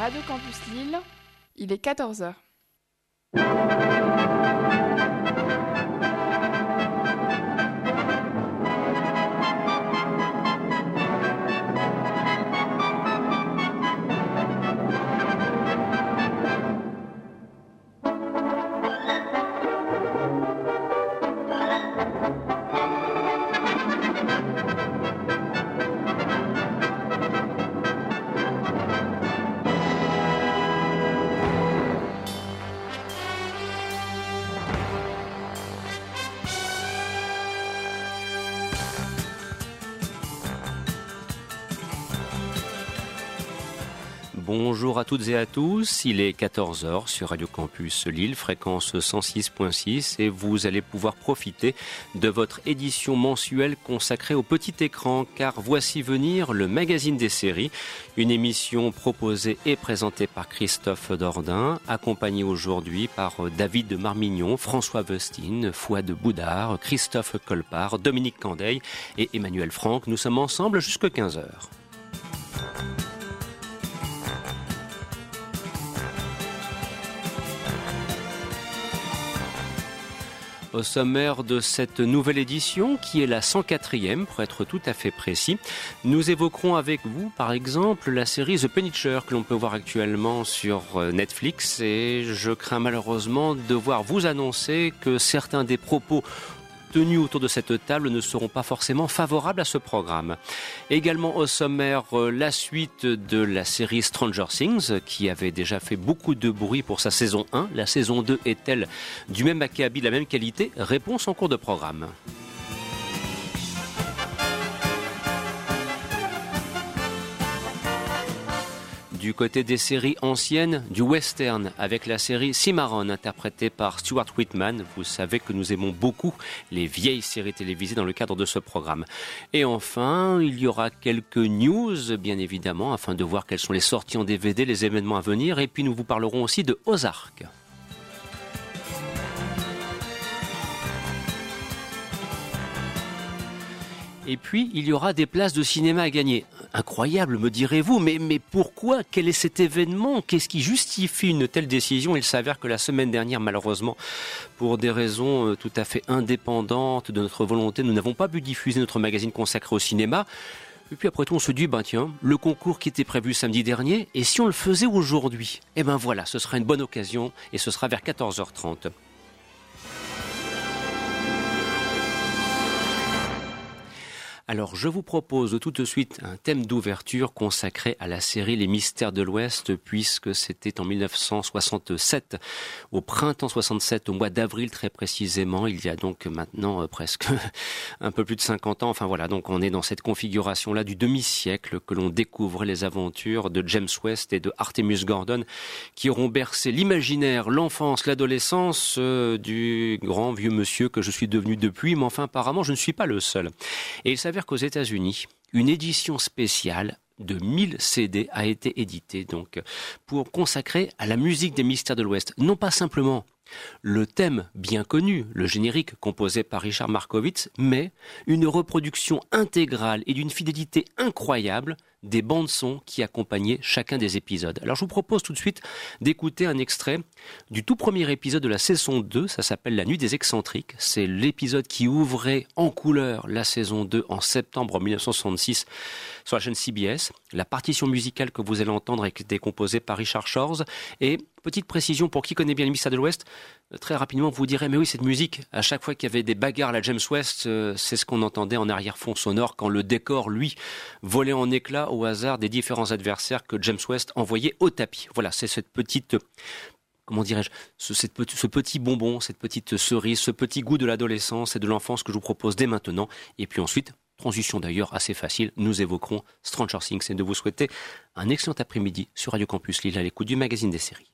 Radio Campus Lille, il est 14h. Bonjour à toutes et à tous, il est 14h sur Radio Campus Lille, fréquence 106.6 et vous allez pouvoir profiter de votre édition mensuelle consacrée au petit écran car voici venir le magazine des séries, une émission proposée et présentée par Christophe Dordain, accompagnée aujourd'hui par David de Marmignon, François Vestine, Fouad Boudard, Christophe Colpart, Dominique Candeil et Emmanuel Franck. Nous sommes ensemble jusqu'à 15h. Au sommaire de cette nouvelle édition, qui est la 104e pour être tout à fait précis, nous évoquerons avec vous par exemple la série The Punisher que l'on peut voir actuellement sur euh, Netflix. Et je crains malheureusement devoir vous annoncer que certains des propos tenus autour de cette table ne seront pas forcément favorables à ce programme. Également au sommaire, euh, la suite de la série Stranger Things, qui avait déjà fait beaucoup de bruit pour sa saison 1. La saison 2 est-elle du même acabit, de la même qualité? Réponse en cours de programme. Du côté des séries anciennes, du western, avec la série Cimarron, interprétée par Stuart Whitman. Vous savez que nous aimons beaucoup les vieilles séries télévisées dans le cadre de ce programme. Et enfin, il y aura quelques news, bien évidemment, afin de voir quelles sont les sorties en DVD, les événements à venir. Et puis nous vous parlerons aussi de Ozark. Et puis, il y aura des places de cinéma à gagner. Incroyable, me direz-vous, mais, pourquoi? Quel est cet événement? Qu'est-ce qui justifie une telle décision? Il s'avère que la semaine dernière, malheureusement, pour des raisons euh, tout à fait indépendantes de notre volonté, nous n'avons pas pu diffuser notre magazine consacré au cinéma. Et puis après tout, on se dit, ben tiens, le concours qui était prévu samedi dernier, et si on le faisait aujourd'hui? Eh ben voilà, ce sera une bonne occasion, et ce sera vers 14h30. Alors je vous propose tout de suite un thème d'ouverture consacré à la série Les Mystères de l'Ouest puisque c'était en 1967, au printemps 67, au mois d'avril très précisément, il y a donc maintenant euh, presque un peu plus de 50 ans, enfin voilà, donc on est dans cette configuration-là du demi-siècle que l'on découvre les aventures de James West et de Artemus Gordon qui auront bercé l'imaginaire, l'enfance, l'adolescence euh, du grand vieux monsieur que je suis devenu depuis, mais enfin apparemment je ne suis pas le seul. Et il s'avère qu'aux États-Unis, une édition spéciale de 1000 CD a été éditée donc pour consacrer à la musique des mystères de l'Ouest, non pas simplement le thème bien connu, le générique composé par Richard Markowitz, mais une reproduction intégrale et d'une fidélité incroyable des bandes son qui accompagnaient chacun des épisodes. Alors je vous propose tout de suite d'écouter un extrait du tout premier épisode de la saison 2, ça s'appelle La Nuit des excentriques, c'est l'épisode qui ouvrait en couleur la saison 2 en septembre 1966 sur la chaîne CBS. La partition musicale que vous allez entendre est composée par Richard Shores et petite précision pour qui connaît bien les mystères de l'Ouest, euh, très rapidement vous direz mais oui cette musique, à chaque fois qu'il y avait des bagarres à James West, euh, c'est ce qu'on entendait en arrière-fond sonore quand le décor lui volait en éclats au hasard des différents adversaires que James West envoyait au tapis. Voilà, c'est cette petite comment dirais-je, ce, ce, petit bonbon, cette petite cerise, ce petit goût de l'adolescence et de l'enfance que je vous propose dès maintenant. Et puis ensuite, transition d'ailleurs assez facile, nous évoquerons Stranger Things et de vous souhaiter un excellent après-midi sur Radio Campus Lille à l'écoute du magazine des séries.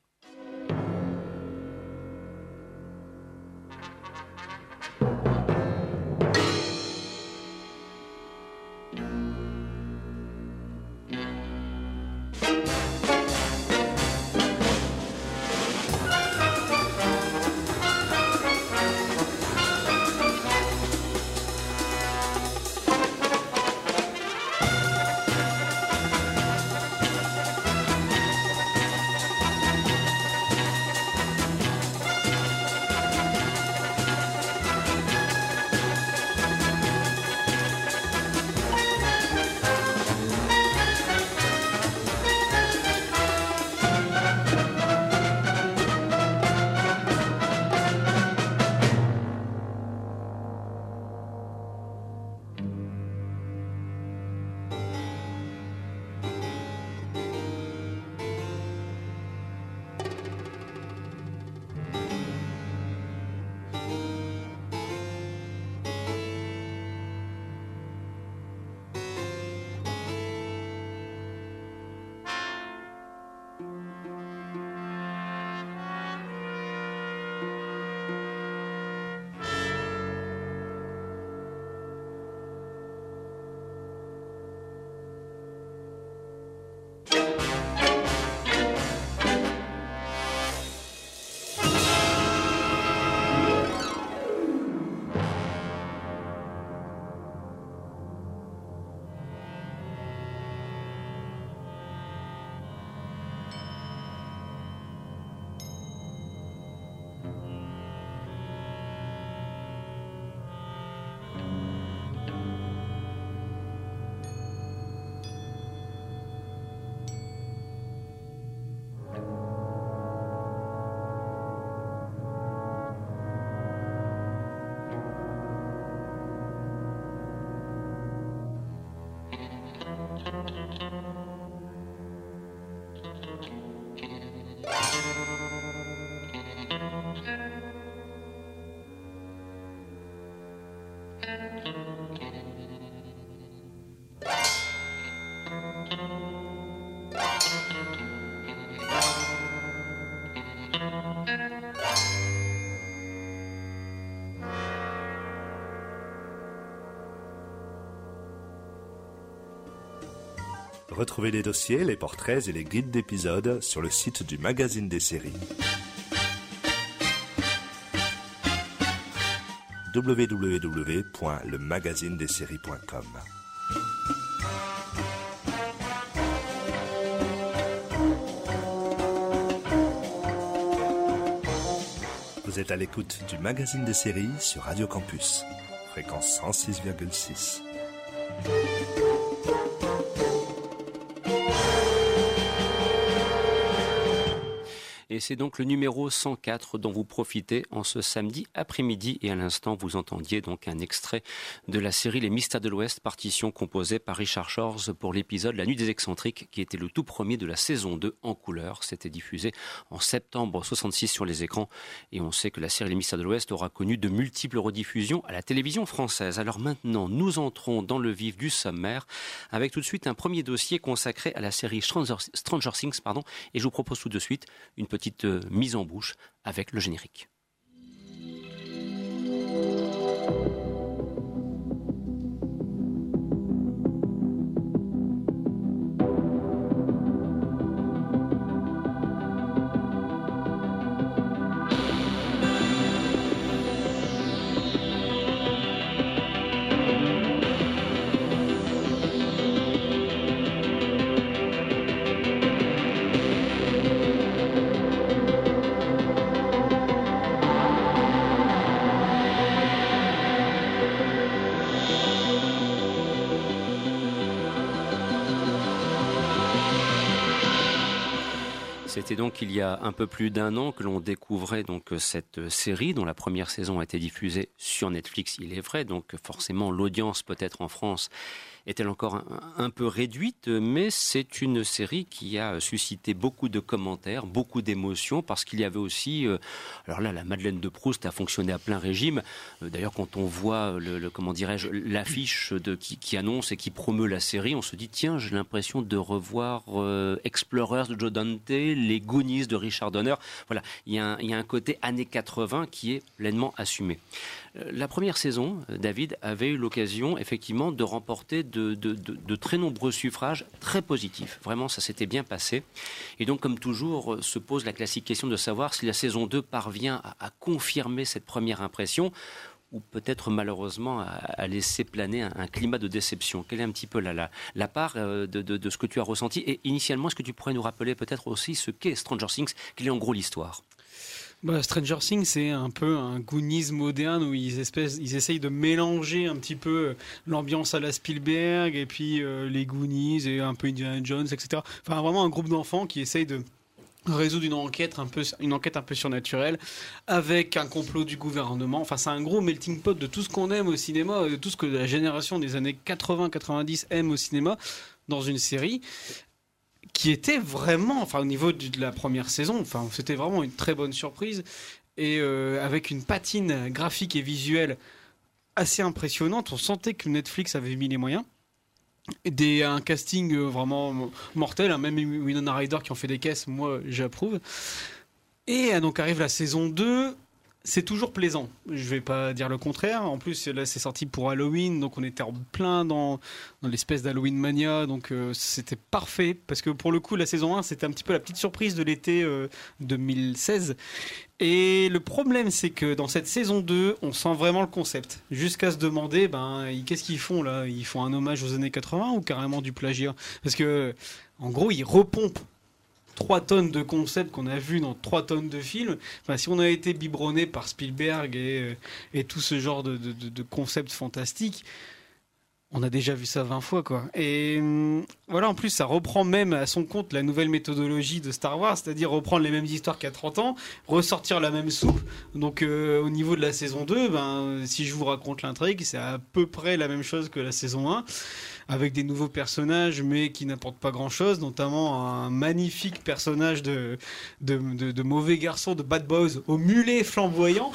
Retrouvez les dossiers, les portraits et les guides d'épisodes sur le site du magazine des séries. www.lemagazinedesseries.com Vous êtes à l'écoute du magazine des séries sur Radio Campus, fréquence 106,6. Et c'est donc le numéro 104 dont vous profitez en ce samedi après-midi. Et à l'instant, vous entendiez donc un extrait de la série Les Mystères de l'Ouest, partition composée par Richard Shores pour l'épisode La Nuit des Excentriques, qui était le tout premier de la saison 2 en couleur. C'était diffusé en septembre 66 sur les écrans. Et on sait que la série Les Mystères de l'Ouest aura connu de multiples rediffusions à la télévision française. Alors maintenant, nous entrons dans le vif du sommaire avec tout de suite un premier dossier consacré à la série Stranger, Stranger Things. Pardon, et je vous propose tout de suite une petite euh, mise en bouche avec le générique. C'était donc il y a un peu plus d'un an que l'on découvrait donc cette série dont la première saison a été diffusée sur Netflix, il est vrai, donc forcément l'audience peut-être en France est-elle encore un, peu réduite, mais c'est une série qui a suscité beaucoup de commentaires, beaucoup d'émotions, parce qu'il y avait aussi, euh, alors là, la Madeleine de Proust a fonctionné à plein régime. Euh, D'ailleurs, quand on voit le, comment dirais-je, l'affiche qui, annonce et qui promeut la série, on se dit tiens, j'ai l'impression de revoir euh, Explorers de Joe Dante, les Goonies de Richard Donner. Voilà, il y, il y a un côté années 80 qui est pleinement assumé. La première saison, David avait eu l'occasion effectivement de remporter de, très nombreux suffrages très positifs. Vraiment, ça s'était bien passé. Et donc, comme toujours, se pose la classique question de savoir si la saison 2 parvient à, confirmer cette première impression ou peut-être malheureusement à, laisser planer un, climat de déception. Quelle est un petit peu la, part euh, de, de, de, ce que tu as ressenti? Et initialement, est-ce que tu pourrais nous rappeler peut-être aussi ce qu'est Stranger Things Quelle est en gros l'histoire? Bah, Stranger Things, c'est un peu un Goonies moderne où ils, ils essayent de mélanger un petit peu l'ambiance à la Spielberg et puis euh, les Goonies et un peu Indiana Jones, etc. Enfin, vraiment un groupe d'enfants qui essayent de résoudre une enquête un peu une enquête un peu surnaturelle avec un complot du gouvernement enfin c'est un gros melting pot de tout ce qu'on aime au cinéma de tout ce que la génération des années 80 90 aime au cinéma dans une série qui était vraiment, enfin au niveau de la première saison, enfin c'était vraiment une très bonne surprise et euh, avec une patine graphique et visuelle assez impressionnante. On sentait que Netflix avait mis les moyens. Des, un casting vraiment mortel, hein, même Winona Ryder qui en fait des caisses, moi j'approuve. Et donc arrive la saison 2, c'est toujours plaisant. Je vais pas dire le contraire. En plus, là, c'est sorti pour Halloween, donc on était en plein dans, l'espèce d'Halloween mania, donc euh, c'était parfait. Parce que pour le coup, la saison 1, c'était un petit peu la petite surprise de l'été euh, 2016. Et le problème, c'est que dans cette saison 2, on sent vraiment le concept. Jusqu'à se demander, ben, qu'est-ce qu'ils font là? Ils font un hommage aux années 80 ou carrément du plagiat? Parce que, en gros, ils repompent 3 tonnes de concepts qu'on a vus dans 3 tonnes de films. Enfin, si on a été biberonné par Spielberg et, et tout ce genre de, concepts fantastiques, on a déjà vu ça 20 fois, quoi. Et voilà, en plus, ça reprend même à son compte la nouvelle méthodologie de Star Wars, c'est-à-dire reprendre les mêmes histoires a 30 ans, ressortir la même soupe. Donc, euh, au niveau de la saison 2, ben, si je vous raconte l'intrigue, c'est à peu près la même chose que la saison 1. Avec des nouveaux personnages, mais qui n'apportent pas grand-chose, notamment un magnifique personnage de, de, mauvais garçon, de bad boys, au mulet flamboyant,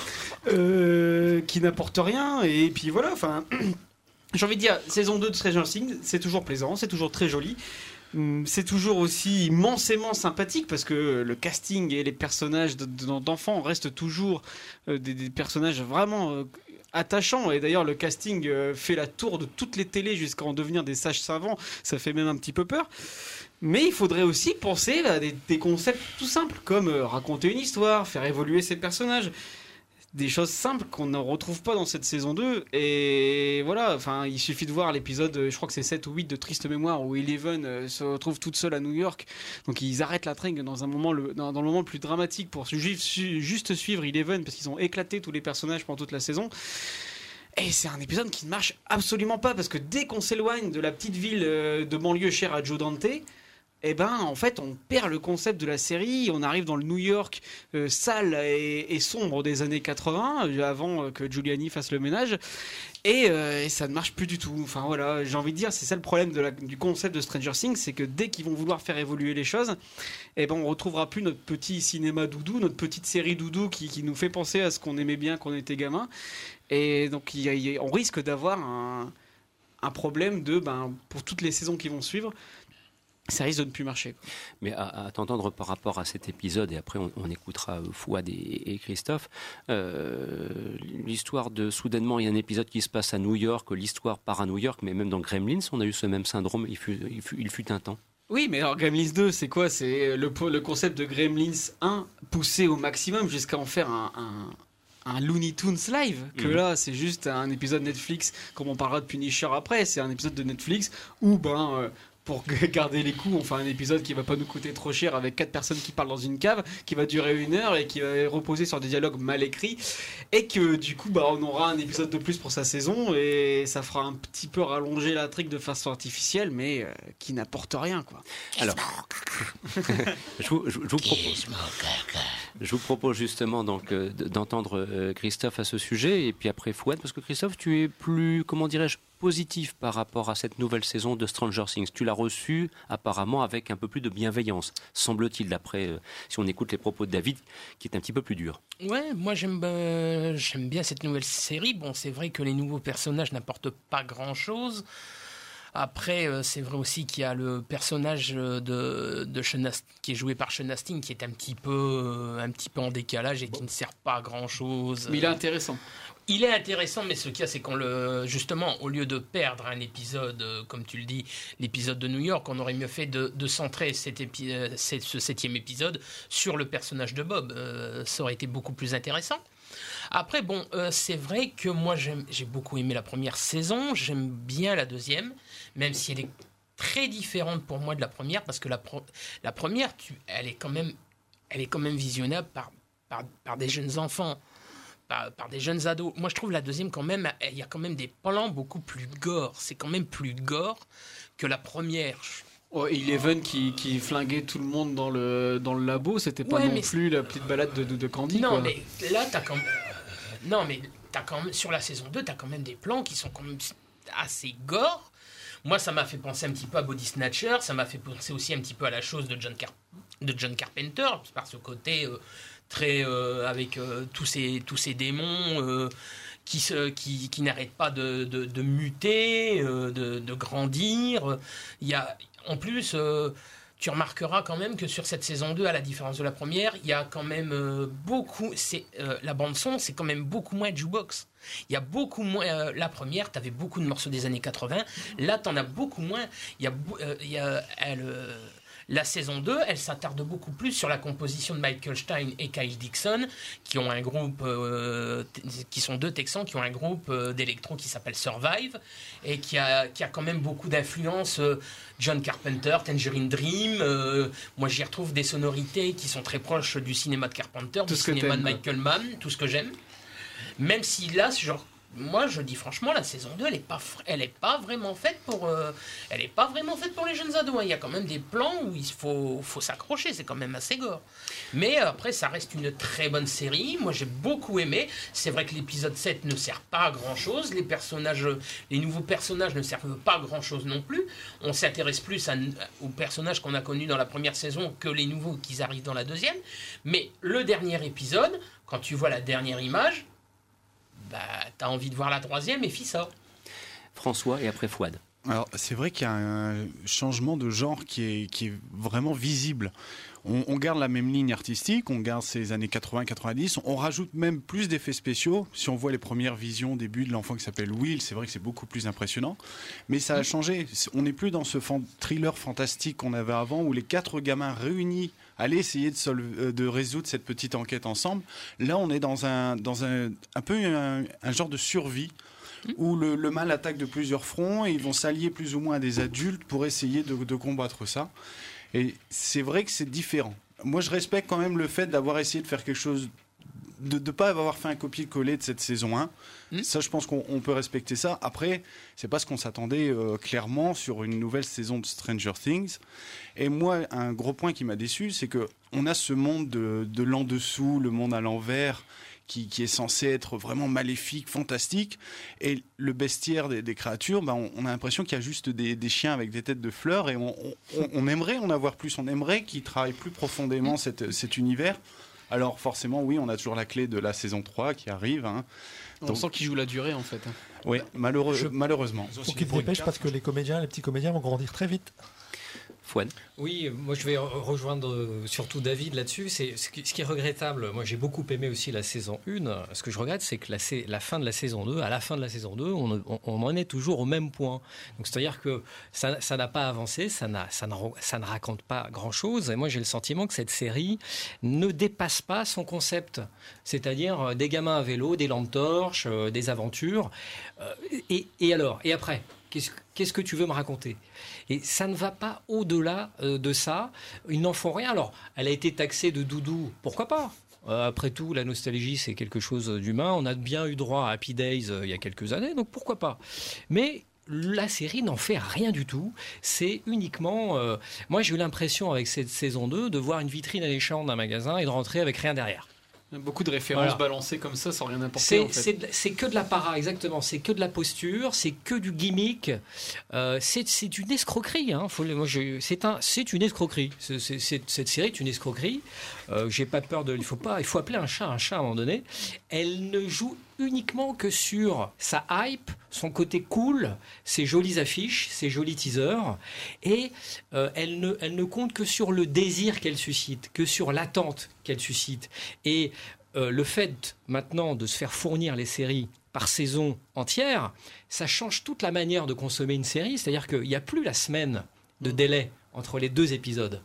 euh, qui n'apporte rien. Et puis voilà, enfin, j'ai envie de dire, saison 2 de Stranger Things, c'est toujours plaisant, c'est toujours très joli. Hum, C'est toujours aussi immensément sympathique parce que le casting et les personnages de- de- d'enfants restent toujours euh, des, des personnages vraiment attachants. Et d'ailleurs, le casting euh, fait la tour de toutes les télés jusqu'à en devenir des sages savants. Ça fait même un petit peu peur. Mais il faudrait aussi penser à des, des concepts tout simples comme euh, raconter une histoire, faire évoluer ses personnages. Des choses simples qu'on ne retrouve pas dans cette saison 2. Et voilà, enfin, il suffit de voir l'épisode, euh, je crois que c'est 7 ou 8 de Triste Mémoire, où Eleven euh, se retrouve toute seule à New York. Donc ils arrêtent la tringue dans un moment, le, dans, moment le plus dramatique pour juste suivre Eleven, parce qu'ils ont éclaté tous les personnages pendant toute la saison. Et c'est un épisode qui ne marche absolument pas, parce que dès qu'on s'éloigne de la petite ville euh, de banlieue chère à Joe Dante, eh ben, en fait, on perd le concept de la série. On arrive dans le New York euh, sale et, sombre des années 80, euh, avant euh, que Giuliani fasse le ménage. Et, ça ne marche plus du tout. Enfin voilà, j'ai envie de dire, c'est ça le problème du concept de Stranger Things, c'est que dès qu'ils vont vouloir faire évoluer les choses, eh ben on retrouvera plus notre petit cinéma doudou, notre petite série doudou qui, nous fait penser à ce qu'on aimait bien quand on était gamin. Et donc y a- on risque d'avoir un, un problème de, ben, pour toutes les saisons qui vont suivre, ça risque de ne plus marcher. quoi. Mais à, à t'entendre par rapport à cet épisode, et après on, on écoutera euh, Fouad et, et Christophe, euh, l'histoire de soudainement il y a un épisode qui se passe à New York, l'histoire part à New York, mais même dans Gremlins, on a eu ce même syndrome, il fut, il fut, il fut un temps. Oui, mais alors Gremlins 2, c'est quoi? C'est le, po- le concept de Gremlins 1 poussé au maximum jusqu'à en faire un, un, un Looney Tunes live. Que Mhm. là, c'est juste un épisode Netflix, comme on parlera de Punisher après. C'est un épisode de Netflix où, ben, euh, pour garder les coups, on fait un épisode qui va pas nous coûter trop cher avec quatre personnes qui parlent dans une cave, qui va durer une heure et qui va reposer sur des dialogues mal écrits. Et que du coup, bah, on aura un épisode de plus pour sa saison et ça fera un petit peu rallonger la trick de façon artificielle, mais euh, qui n'apporte rien, quoi. Alors, je vous, je- je vous propose, je vous propose justement donc euh, d'entendre euh, Christophe à ce sujet et puis après Fouad parce que Christophe, tu es plus, comment dirais-je, positif par rapport à cette nouvelle saison de Stranger Things. Tu l'as reçue apparemment avec un peu plus de bienveillance, semble-t-il, d'après euh, si on écoute les propos de David, qui est un petit peu plus dur. Ouais, moi j'aime euh, j'aime bien cette nouvelle série. Bon, c'est vrai que les nouveaux personnages n'apportent pas grand-chose. Après, euh, c'est vrai aussi qu'il y a le personnage de, de Sean Ast- qui est joué par Sean Astin qui est un petit peu euh, un petit peu en décalage et qui ne sert pas à grand-chose. Mais il est intéressant. Il est intéressant, mais ce qu'il y a, c'est qu'on. Justement, au lieu de perdre un épisode, euh, comme tu le dis, l'épisode de New York, on aurait mieux fait de, centrer euh, ce septième épisode sur le personnage de Bob. Euh, ça aurait été beaucoup plus intéressant. Après, bon, c'est vrai que moi, j'ai beaucoup aimé la première saison, j'aime bien la deuxième, même si elle est très différente pour moi de la première, parce que la, première, elle, est quand même, elle est quand même visionnable par, par des jeunes enfants par, par des jeunes ados. Moi, je trouve la deuxième, quand même, il y a quand même des plans beaucoup plus gore. C'est quand même plus gore que la première. Oh, et Eleven qui, qui flinguait tout le monde dans le, dans le labo, c'était pas Ouais, non plus la petite balade de, de, de Candy. non, quoi. mais là, t'as quand même. Non, mais t'as quand même. Sur la saison 2, t'as quand même des plans qui sont quand même assez gore. Moi, ça m'a fait penser un petit peu à Body Snatcher. Ça m'a fait penser aussi un petit peu à la chose de John, Car- de John Carpenter, par ce côté euh, très. euh, avec euh, tous, ces, tous ces démons. euh, qui, se, qui, qui n'arrêtent pas de, de, muter, de, de grandir. Il y a, en plus, tu remarqueras quand même que sur cette saison 2, à la différence de la première, il y a quand même beaucoup. C'est la bande son, c'est quand même beaucoup moins jukebox. Il y a beaucoup moins. la première, tu avais beaucoup de morceaux des années 80. Là, tu en as beaucoup moins. Il y a, il y a elle, la saison 2, elle s'attarde beaucoup plus sur la composition de Michael Stein et Kyle Dixon, qui ont un groupe, euh, qui sont deux Texans, qui ont un groupe euh, d'électro qui s'appelle Survive, et qui a, qui a quand même beaucoup d'influence. euh, John Carpenter, Tangerine Dream. euh, moi, j'y retrouve des sonorités qui sont très proches du cinéma de Carpenter, Tout du cinéma de. Michael Mann, tout ce que j'aime. Même si là, genre, moi, je dis franchement, la saison 2, elle n'est pas, elle est pas vraiment faite pour, euh, elle est pas vraiment faite pour les jeunes ados. hein. Il y a quand même des plans où il faut, faut s'accrocher. C'est quand même assez gore. Mais euh, après, ça reste une très bonne série. Moi, j'ai beaucoup aimé. C'est vrai que l'épisode 7 ne sert pas à grand chose. Les personnages, les nouveaux personnages ne servent pas à grand chose non plus. On s'intéresse plus aux personnages qu'on a connus dans la première saison que les nouveaux qui arrivent dans la deuxième. Mais le dernier épisode, quand tu vois la dernière image, bah, t'as envie de voir la troisième et ça. François et après Fouad. Alors, c'est vrai qu'il y a un changement de genre qui est, vraiment visible. On, garde la même ligne artistique, on garde ces années 80-90, on rajoute même plus d'effets spéciaux. Si on voit les premières visions début de l'enfant qui s'appelle Will, c'est vrai que c'est beaucoup plus impressionnant. Mais ça a changé. On n'est plus dans ce thriller fantastique qu'on avait avant où les quatre gamins réunis allaient essayer de, euh, résoudre cette petite enquête ensemble. Là, on est dans un, peu un genre de survie où le, le mal attaque de plusieurs fronts et ils vont s'allier plus ou moins à des adultes pour essayer de, de combattre ça. Et c'est vrai que c'est différent. Moi, je respecte quand même le fait d'avoir essayé de faire quelque chose, de ne pas avoir fait un copier-coller de cette saison 1. Mm. Ça, je pense qu'on on peut respecter ça. Après, c'est pas ce qu'on s'attendait euh, clairement sur une nouvelle saison de Stranger Things. Et moi, un gros point qui m'a déçu, c'est que on a ce monde de, de l'en dessous, le monde à l'envers, qui, qui est censé être vraiment maléfique, fantastique. Et le bestiaire des, des créatures, ben, on, on a l'impression qu'il y a juste des, des chiens avec des têtes de fleurs. Et on, on- on aimerait en avoir plus. On aimerait qu'ils travaillent plus profondément cette- cet univers. Alors forcément, oui, on a toujours la clé de la saison 3 qui arrive. hein. On Donc- sent qu'il joue la durée en fait. Oui, malheureux- Je- malheureusement. Faut qu'ils dépêchent parce que les comédiens, les petits comédiens vont grandir très vite. Oui, moi je vais re- rejoindre euh, surtout David là-dessus. C'est ce qui, est regrettable. Moi j'ai beaucoup aimé aussi la saison 1. Ce que je regrette, c'est que la, fin de la saison 2, à la fin de la saison 2, on, en est toujours au même point. Donc c'est-à-dire que ça n'a pas avancé, ça, ne, raconte pas grand-chose. Et moi j'ai le sentiment que cette série ne dépasse pas son concept. C'est-à-dire euh, des gamins à vélo, des lampes torches, euh, des aventures. Et, et alors Et après Qu'est-ce qu'est-ce que tu veux me raconter? Et ça ne va pas au-delà euh, de ça. Ils n'en font rien. Alors, elle a été taxée de doudou. Pourquoi pas? Euh, Après tout, la nostalgie, c'est quelque chose d'humain. On a bien eu droit à Happy Days euh, il y a quelques années, donc pourquoi pas? Mais la série n'en fait rien du tout. C'est uniquement... moi, j'ai eu l'impression, avec cette saison 2, de voir une vitrine alléchante d'un magasin et de rentrer avec rien derrière. Beaucoup de références Voilà. balancées comme ça sans rien apporter. C'est en fait. c'est de- c'est que de la para, exactement. C'est que de la posture, c'est que du gimmick. Euh, c'est une escroquerie. Hein. Faut le- moi, je- C'est un, c'est une escroquerie. Cette série est une escroquerie. Euh, J'ai pas peur de. Il faut pas. Il faut appeler un chat un chat à un moment donné. Elle ne joue uniquement que sur sa hype, son côté cool, ses jolies affiches, ses jolis teasers, et euh, elle, ne, compte que sur le désir qu'elle suscite, que sur l'attente qu'elle suscite. Et euh, le fait maintenant de se faire fournir les séries par saison entière, ça change toute la manière de consommer une série. C'est-à-dire qu'il n'y a plus la semaine de délai entre les deux épisodes.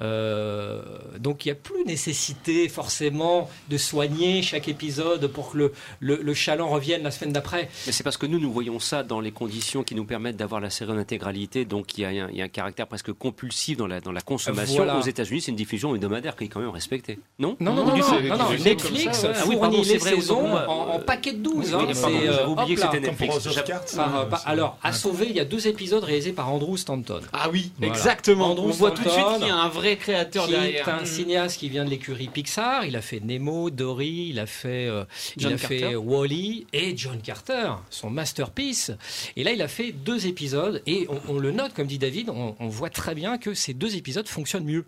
Euh, donc il n'y a plus nécessité forcément de soigner chaque épisode pour que le, le, le chaland revienne la semaine d'après. Mais c'est parce que nous, nous voyons ça dans les conditions qui nous permettent d'avoir la série en intégralité. Donc il y, a un, il y a un caractère presque compulsif dans la, dans la consommation. Voilà. Aux États-Unis, c'est une diffusion hebdomadaire qui est quand même respectée. Non? Non, non, non, Netflix ça, ouais. Ah oui, fournit pardon, c'est les vrai, saisons en, en paquet de 12. Oui, hein, oui, euh, oublié que c'était Netflix. Par, euh, par- c'est- alors, à sauver, il y a deux épisodes réalisés par Andrew Stanton. Ah oui, Voilà. exactement. Andrew On voit tout de suite Stanton, qu'il y a un vrai créateur qui derrière. est un cinéaste qui vient de l'écurie Pixar. Il a fait Nemo, Dory, il a fait, euh, il John a fait Carter. Wall-E et John Carter, son masterpiece. Et là, il a fait deux épisodes et on, on le note, comme dit David, on, on voit très bien que ces deux épisodes fonctionnent mieux.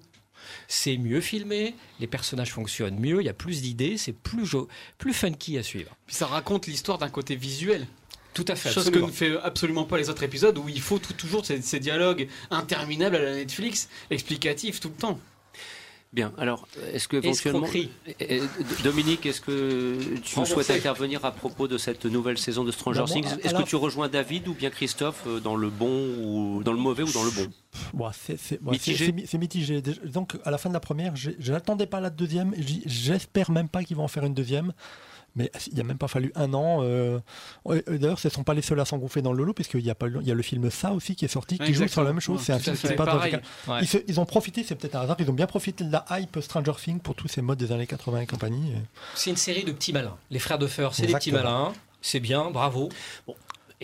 C'est mieux filmé, les personnages fonctionnent mieux, il y a plus d'idées, c'est plus, plus funky à suivre. Puis ça raconte l'histoire d'un côté visuel. Tout à fait. Chose que ne fait absolument pas les autres épisodes où il faut tout- toujours ces, ces dialogues interminables à la Netflix, explicatifs tout le temps. Bien. Alors, est-ce que éventuellement, Escroquerie. Eh, eh, Dominique, est-ce que tu souhaites intervenir à propos de cette nouvelle saison de Stranger Things? Est-ce que tu rejoins David ou bien Christophe euh, dans le bon ou dans le mauvais ou dans le bon? Bon, c'est c'est- bon, Mitigé. mitigé. Donc, à la fin de la première, je n'attendais pas la deuxième. J'espère même pas qu'ils vont en faire une deuxième. Mais il n'y a même pas fallu un an. euh, D'ailleurs, ce ne sont pas les seuls à s'engouffrer dans le lot, puisqu'il y, a pas il y a le film Ça aussi qui est sorti, qui joue sur la même chose. Ouais, C'est un film qui dans un- Ouais. Ils, se- ils ont profité, c'est peut-être un hasard, ils ont bien profité de la hype Stranger Things pour tous ces modes des années 80 et compagnie. C'est une série de petits malins. Les frères de Feur, c'est des petits malins. C'est bien, bravo.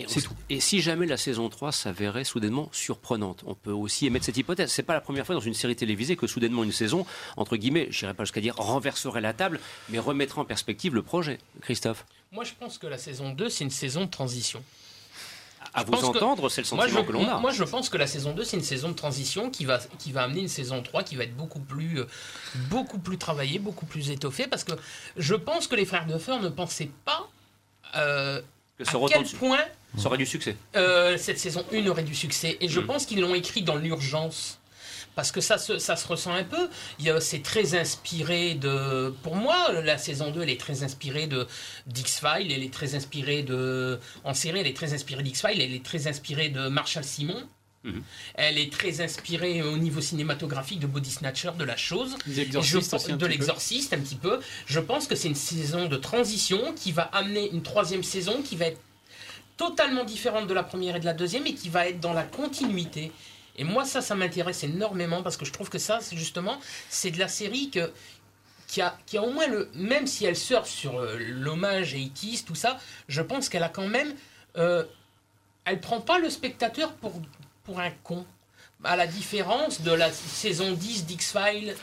Et, C'est on- tout. et si jamais la saison 3 s'avérait soudainement surprenante, on peut aussi émettre cette hypothèse. C'est pas la première fois dans une série télévisée que soudainement une saison, entre guillemets, j'irai pas jusqu'à dire renverserait la table, mais remettrait en perspective le projet. Christophe, Moi, je pense que la saison 2, c'est une saison de transition. à Je vous entendre, c'est le Moi sentiment je, que l'on a. moi, je pense que la saison 2, c'est une saison de transition qui va, qui va amener une saison 3 qui va être beaucoup plus, euh, beaucoup plus travaillée, beaucoup plus étoffée, parce que je pense que les frères de Feur ne pensaient pas euh, que à ce quel point ça aurait du succès. euh, cette saison 1 aurait du succès. Et je Mm. pense qu'ils l'ont écrit dans l'urgence. Parce que ça se, ça se ressent un peu. C'est très inspiré de. Pour moi, la saison 2, elle est très inspirée de d'X-Files. Elle est très inspirée de. En série, elle est très inspirée d'X-Files. Elle est très inspirée de Marshall Simon. Mhm. Elle est très inspirée au niveau cinématographique de Body Snatcher, de la chose. Je de l'exorciste un petit peu. Je pense que c'est une saison de transition qui va amener une troisième saison qui va être totalement différente de la première et de la deuxième et qui va être dans la continuité. Et moi ça, ça m'intéresse énormément parce que je trouve que ça, c'est justement, c'est de la série que qui a, qui a au moins le même si elle surfe sur euh, l'hommage 80 tout ça, je pense qu'elle a quand même euh, elle prend pas le spectateur pour pour un con. À la différence de la saison 10 d'X-Files,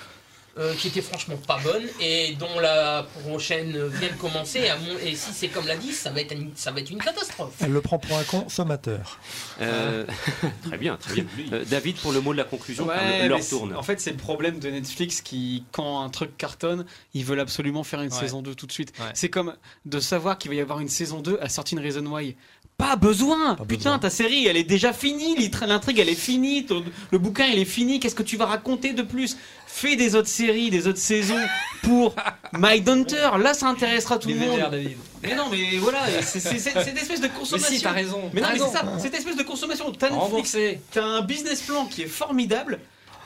euh, qui était franchement pas bonne, et dont la prochaine vient de commencer. à mon- Et si c'est comme la 10, ça va être une, ça va être une catastrophe. Elle le prend pour un consommateur. Euh, très bien, très bien. Euh, David, pour le mot de la conclusion, Ouais, le- l'heure mais c'est- tourne. En fait, c'est le problème de Netflix qui, quand un truc cartonne, ils veulent absolument faire une Ouais. saison 2 tout de suite. Ouais. C'est comme de savoir qu'il va y avoir une saison 2 à sortir une Reason Why. Pas besoin Pas Putain, besoin. ta série, elle est déjà finie, l'intrigue, elle est finie, le bouquin, il est fini, qu'est-ce que tu vas raconter de plus? Fais des autres séries, des autres saisons pour Mindhunter, là ça intéressera tout Les le monde. vénères, David. Mais non, mais voilà, c'est cette espèce de Mais consommation. si, t'as raison. Mais non, mais c'est ça, cette espèce de consommation. T'as Netflix, t'as un business plan qui est formidable.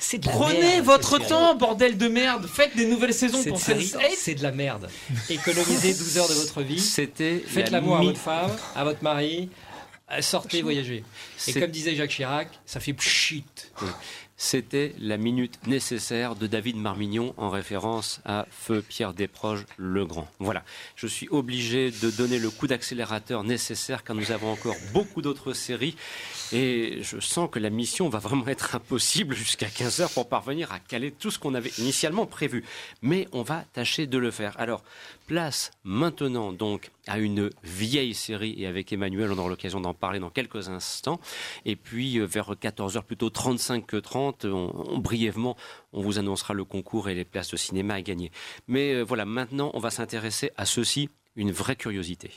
C'est de la Prenez merde, votre temps, bordel de merde. Faites des nouvelles saisons pour série, Sense8. c'est de la merde. Économisez 12 heures de votre vie. C'était Faites la l'amour à votre femme, à votre mari. Sortez, voyagez. Et C'est- comme disait Jacques Chirac, ça fait pchit. C'était la minute nécessaire de David Marmignon en référence à Feu Pierre Desproges le Grand. Voilà, je suis obligé de donner le coup d'accélérateur nécessaire car nous avons encore beaucoup d'autres séries et je sens que la mission va vraiment être impossible jusqu'à 15h pour parvenir à caler tout ce qu'on avait initialement prévu. Mais on va tâcher de le faire. Alors, place maintenant donc à une vieille série et avec Emmanuel, on aura l'occasion d'en parler dans quelques instants. Et puis euh, vers 14h, plutôt 35 que 30, on, on- brièvement, on vous annoncera le concours et les places de cinéma à gagner. Mais euh, voilà, maintenant, on va s'intéresser à ceci, une vraie curiosité.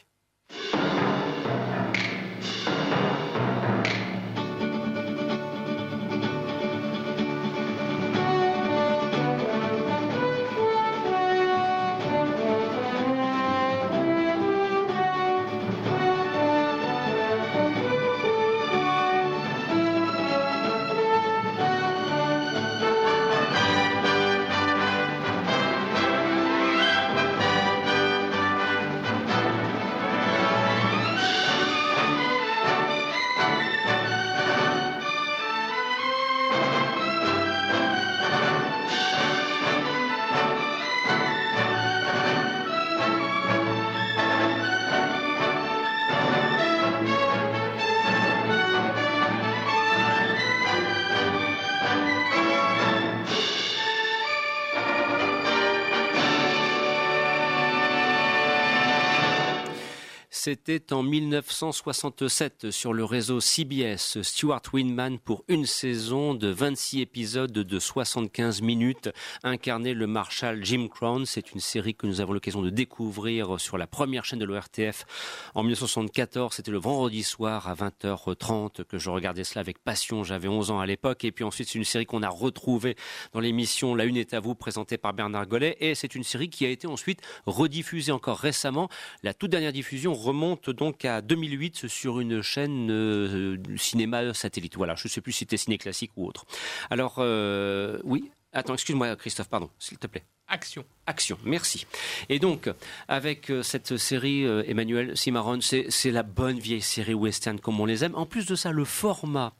C'était en 1967 sur le réseau CBS, Stuart Winman pour une saison de 26 épisodes de 75 minutes incarnait le marshal Jim Crown. C'est une série que nous avons l'occasion de découvrir sur la première chaîne de l'ORTF en 1974. C'était le vendredi soir à 20h30 que je regardais cela avec passion. J'avais 11 ans à l'époque. Et puis ensuite, c'est une série qu'on a retrouvée dans l'émission La Une est à vous, présentée par Bernard Gollet. Et c'est une série qui a été ensuite rediffusée encore récemment. La toute dernière diffusion remonte donc à 2008 sur une chaîne euh, du cinéma satellite. Voilà, je ne sais plus si c'était ciné classique ou autre. Alors, euh, oui. Attends, excuse-moi, Christophe, pardon, s'il te plaît. Action. Action, merci. Et donc, avec euh, cette série, euh, Emmanuel Cimarron, c'est la bonne vieille série western comme on les aime. En plus de ça, le format,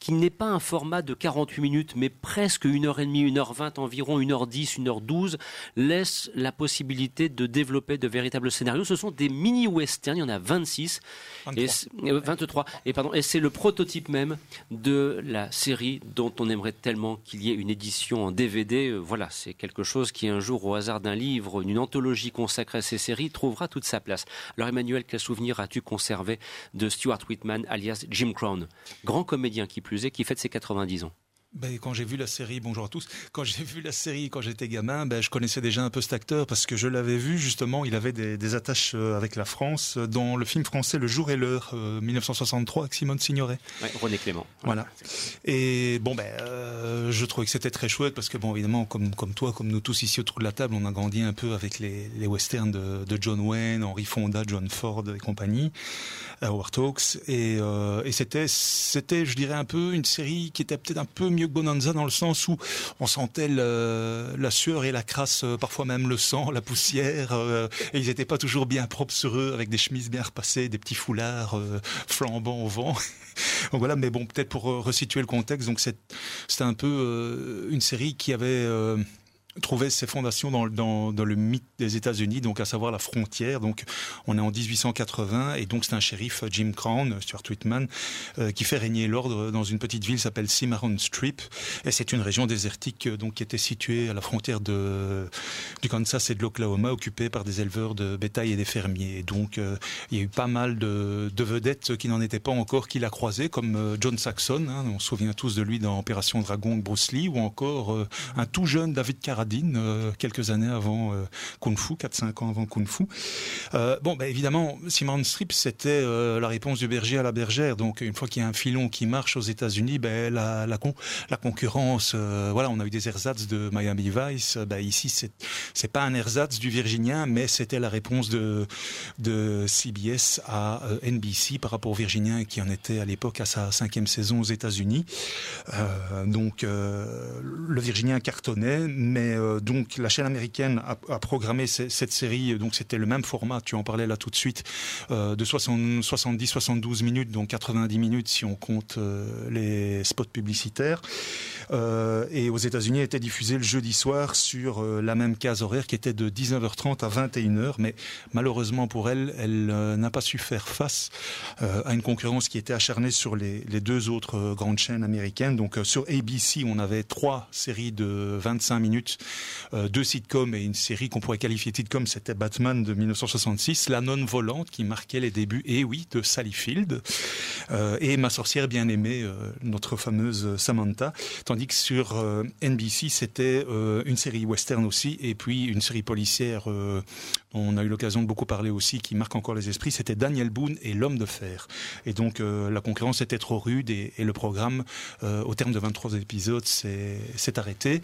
qui n'est pas un format de 48 minutes, mais presque 1h30, 1h20, environ 1h10, 1h12, laisse la possibilité de développer de véritables scénarios. Ce sont des mini-westerns, il y en a 26. 23. Et c'est- euh, 23. Et pardon, et c'est le prototype même de la série dont on aimerait tellement qu'il y ait une édition en DVD. Euh, Voilà, c'est quelque chose qui un jour, au hasard d'un livre, d'une anthologie consacrée à ces séries, trouvera toute sa place. Alors Emmanuel, quel souvenir as-tu conservé de Stuart Whitman, alias Jim Crown, grand comédien qui plus est, qui fête ses 90 ans Ben, quand j'ai vu la série, bonjour à tous, quand j'ai vu la série quand j'étais gamin, ben, je connaissais déjà un peu cet acteur parce que je l'avais vu justement, il avait des, des attaches euh, avec la France euh, dans le film français Le jour et l'heure, euh, 1963 avec Simone Signoret. Ouais, René Clément. Voilà. Et bon, ben, euh, je trouvais que c'était très chouette parce que, bon, évidemment, comme, comme toi, comme nous tous ici autour de la table, on a grandi un peu avec les, les westerns de, de John Wayne, Henry Fonda, John Ford et compagnie, Howard Hawks. Et, euh, et c'était, c'était, je dirais, un peu une série qui était peut-être un peu mieux que Bonanza dans le sens où on sentait la sueur et la crasse, euh, parfois même le sang, la poussière. euh, et ils n'étaient pas toujours bien propres sur eux, avec des chemises bien repassées, des petits foulards euh, flambant au vent. Donc voilà, mais bon, peut-être pour euh, resituer le contexte, donc c'est- c'était un peu euh, une série qui avait euh, trouvé ses fondations dans, dans, dans le mythe des États-Unis, donc à savoir la frontière. Donc on est en 1880 et donc c'est un shérif, Jim Crown, Stuart Whitman, euh, qui fait régner l'ordre dans une petite ville qui s'appelle Cimarron Strip. Et c'est une région désertique euh, donc qui était située à la frontière de, du Kansas et de l'Oklahoma, occupée par des éleveurs de bétail et des fermiers. Donc euh, il y a eu pas mal de, de vedettes qui n'en étaient pas encore qu'il a croisé, comme euh, John Saxon, hein, on se souvient tous de lui dans Opération Dragon de Bruce Lee, ou encore euh, un tout jeune David Carradine, euh, quelques années avant euh, Kung Fu, 4-5 ans avant Kung Fu. Euh, bon, ben, évidemment, Simon Strip, c'était la réponse du berger à la bergère. Donc, une fois qu'il y a un filon qui marche aux États-Unis, ben, la, la, con- la concurrence, voilà, on a eu des ersatz de Miami Vice. Ben, ici, c'est pas un ersatz du Virginien, mais c'était la réponse de, de CBS à NBC par rapport au Virginien qui en était à l'époque à sa cinquième saison aux États-Unis. Donc le Virginien cartonnait, mais euh, donc la chaîne américaine a, programmé ce- cette série. Donc c'était le même format. Tu en parlais là tout de suite euh, de 70-72 minutes, donc 90 minutes si on compte euh, les spots publicitaires. Et aux États-Unis était diffusé le jeudi soir sur la même case horaire qui était de 19h30 à 21h. Mais malheureusement pour elle, elle n'a pas su faire face à une concurrence qui était acharnée sur les, les deux autres grandes chaînes américaines. Donc sur ABC, on avait trois séries de 25 minutes, euh, deux sitcoms et une série qu'on pourrait qualifier de sitcom, c'était Batman de 1966, La non-volante qui marquait les débuts, et oui, de Sally Field, euh, et Ma sorcière bien-aimée, euh, notre fameuse Samantha. Tandis que sur euh, NBC, c'était une série western aussi, et puis une série policière on a eu l'occasion de beaucoup parler aussi, qui marque encore les esprits, c'était Daniel Boone et L'homme de fer. Et donc la concurrence était trop rude et, et le programme, au terme de 23 épisodes, s'est arrêté.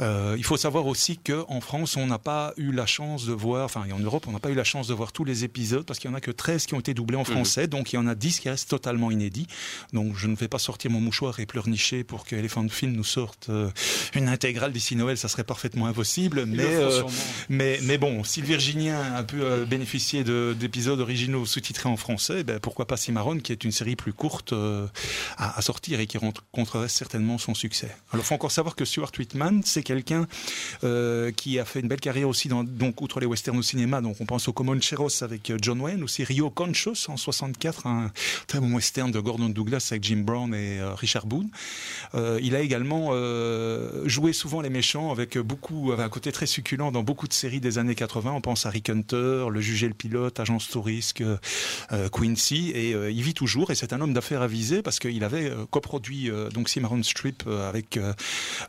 Il faut savoir aussi qu'en France, on n'a pas eu la chance de voir, enfin et en Europe, on n'a pas eu la chance de voir tous les épisodes parce qu'il y en a que 13 qui ont été doublés en français, donc il y en a 10 qui restent totalement inédits. Donc je ne vais pas sortir mon mouchoir et pleurnicher pour que Elephant Film nous sorte euh, une intégrale d'ici Noël, ça serait parfaitement impossible. Mais, euh, mais, mais bon, si le Virginien a pu euh, bénéficier de- d'épisodes originaux sous-titrés en français, ben, pourquoi pas Cimarron, qui est une série plus courte à, à sortir et qui rencontrerait certainement son succès. Alors, il faut encore savoir que Stuart Whitman, c'est quelqu'un euh, qui a fait une belle carrière aussi, dans, donc outre les westerns au cinéma, donc on pense au Comancheros avec euh, John Wayne, aussi Rio Conchos en 64, un très bon western de Gordon Douglas avec Jim Brown et euh, Richard Boone. Il a également joué souvent les méchants avec beaucoup, avec un côté très succulent dans beaucoup de séries des années 80. On pense à Rick Hunter, Le Juge et le Pilote, Agence Tourisque, euh, Quincy, et il vit toujours. Et c'est un homme d'affaires avisé parce qu'il avait coproduit donc Cimarron Strip avec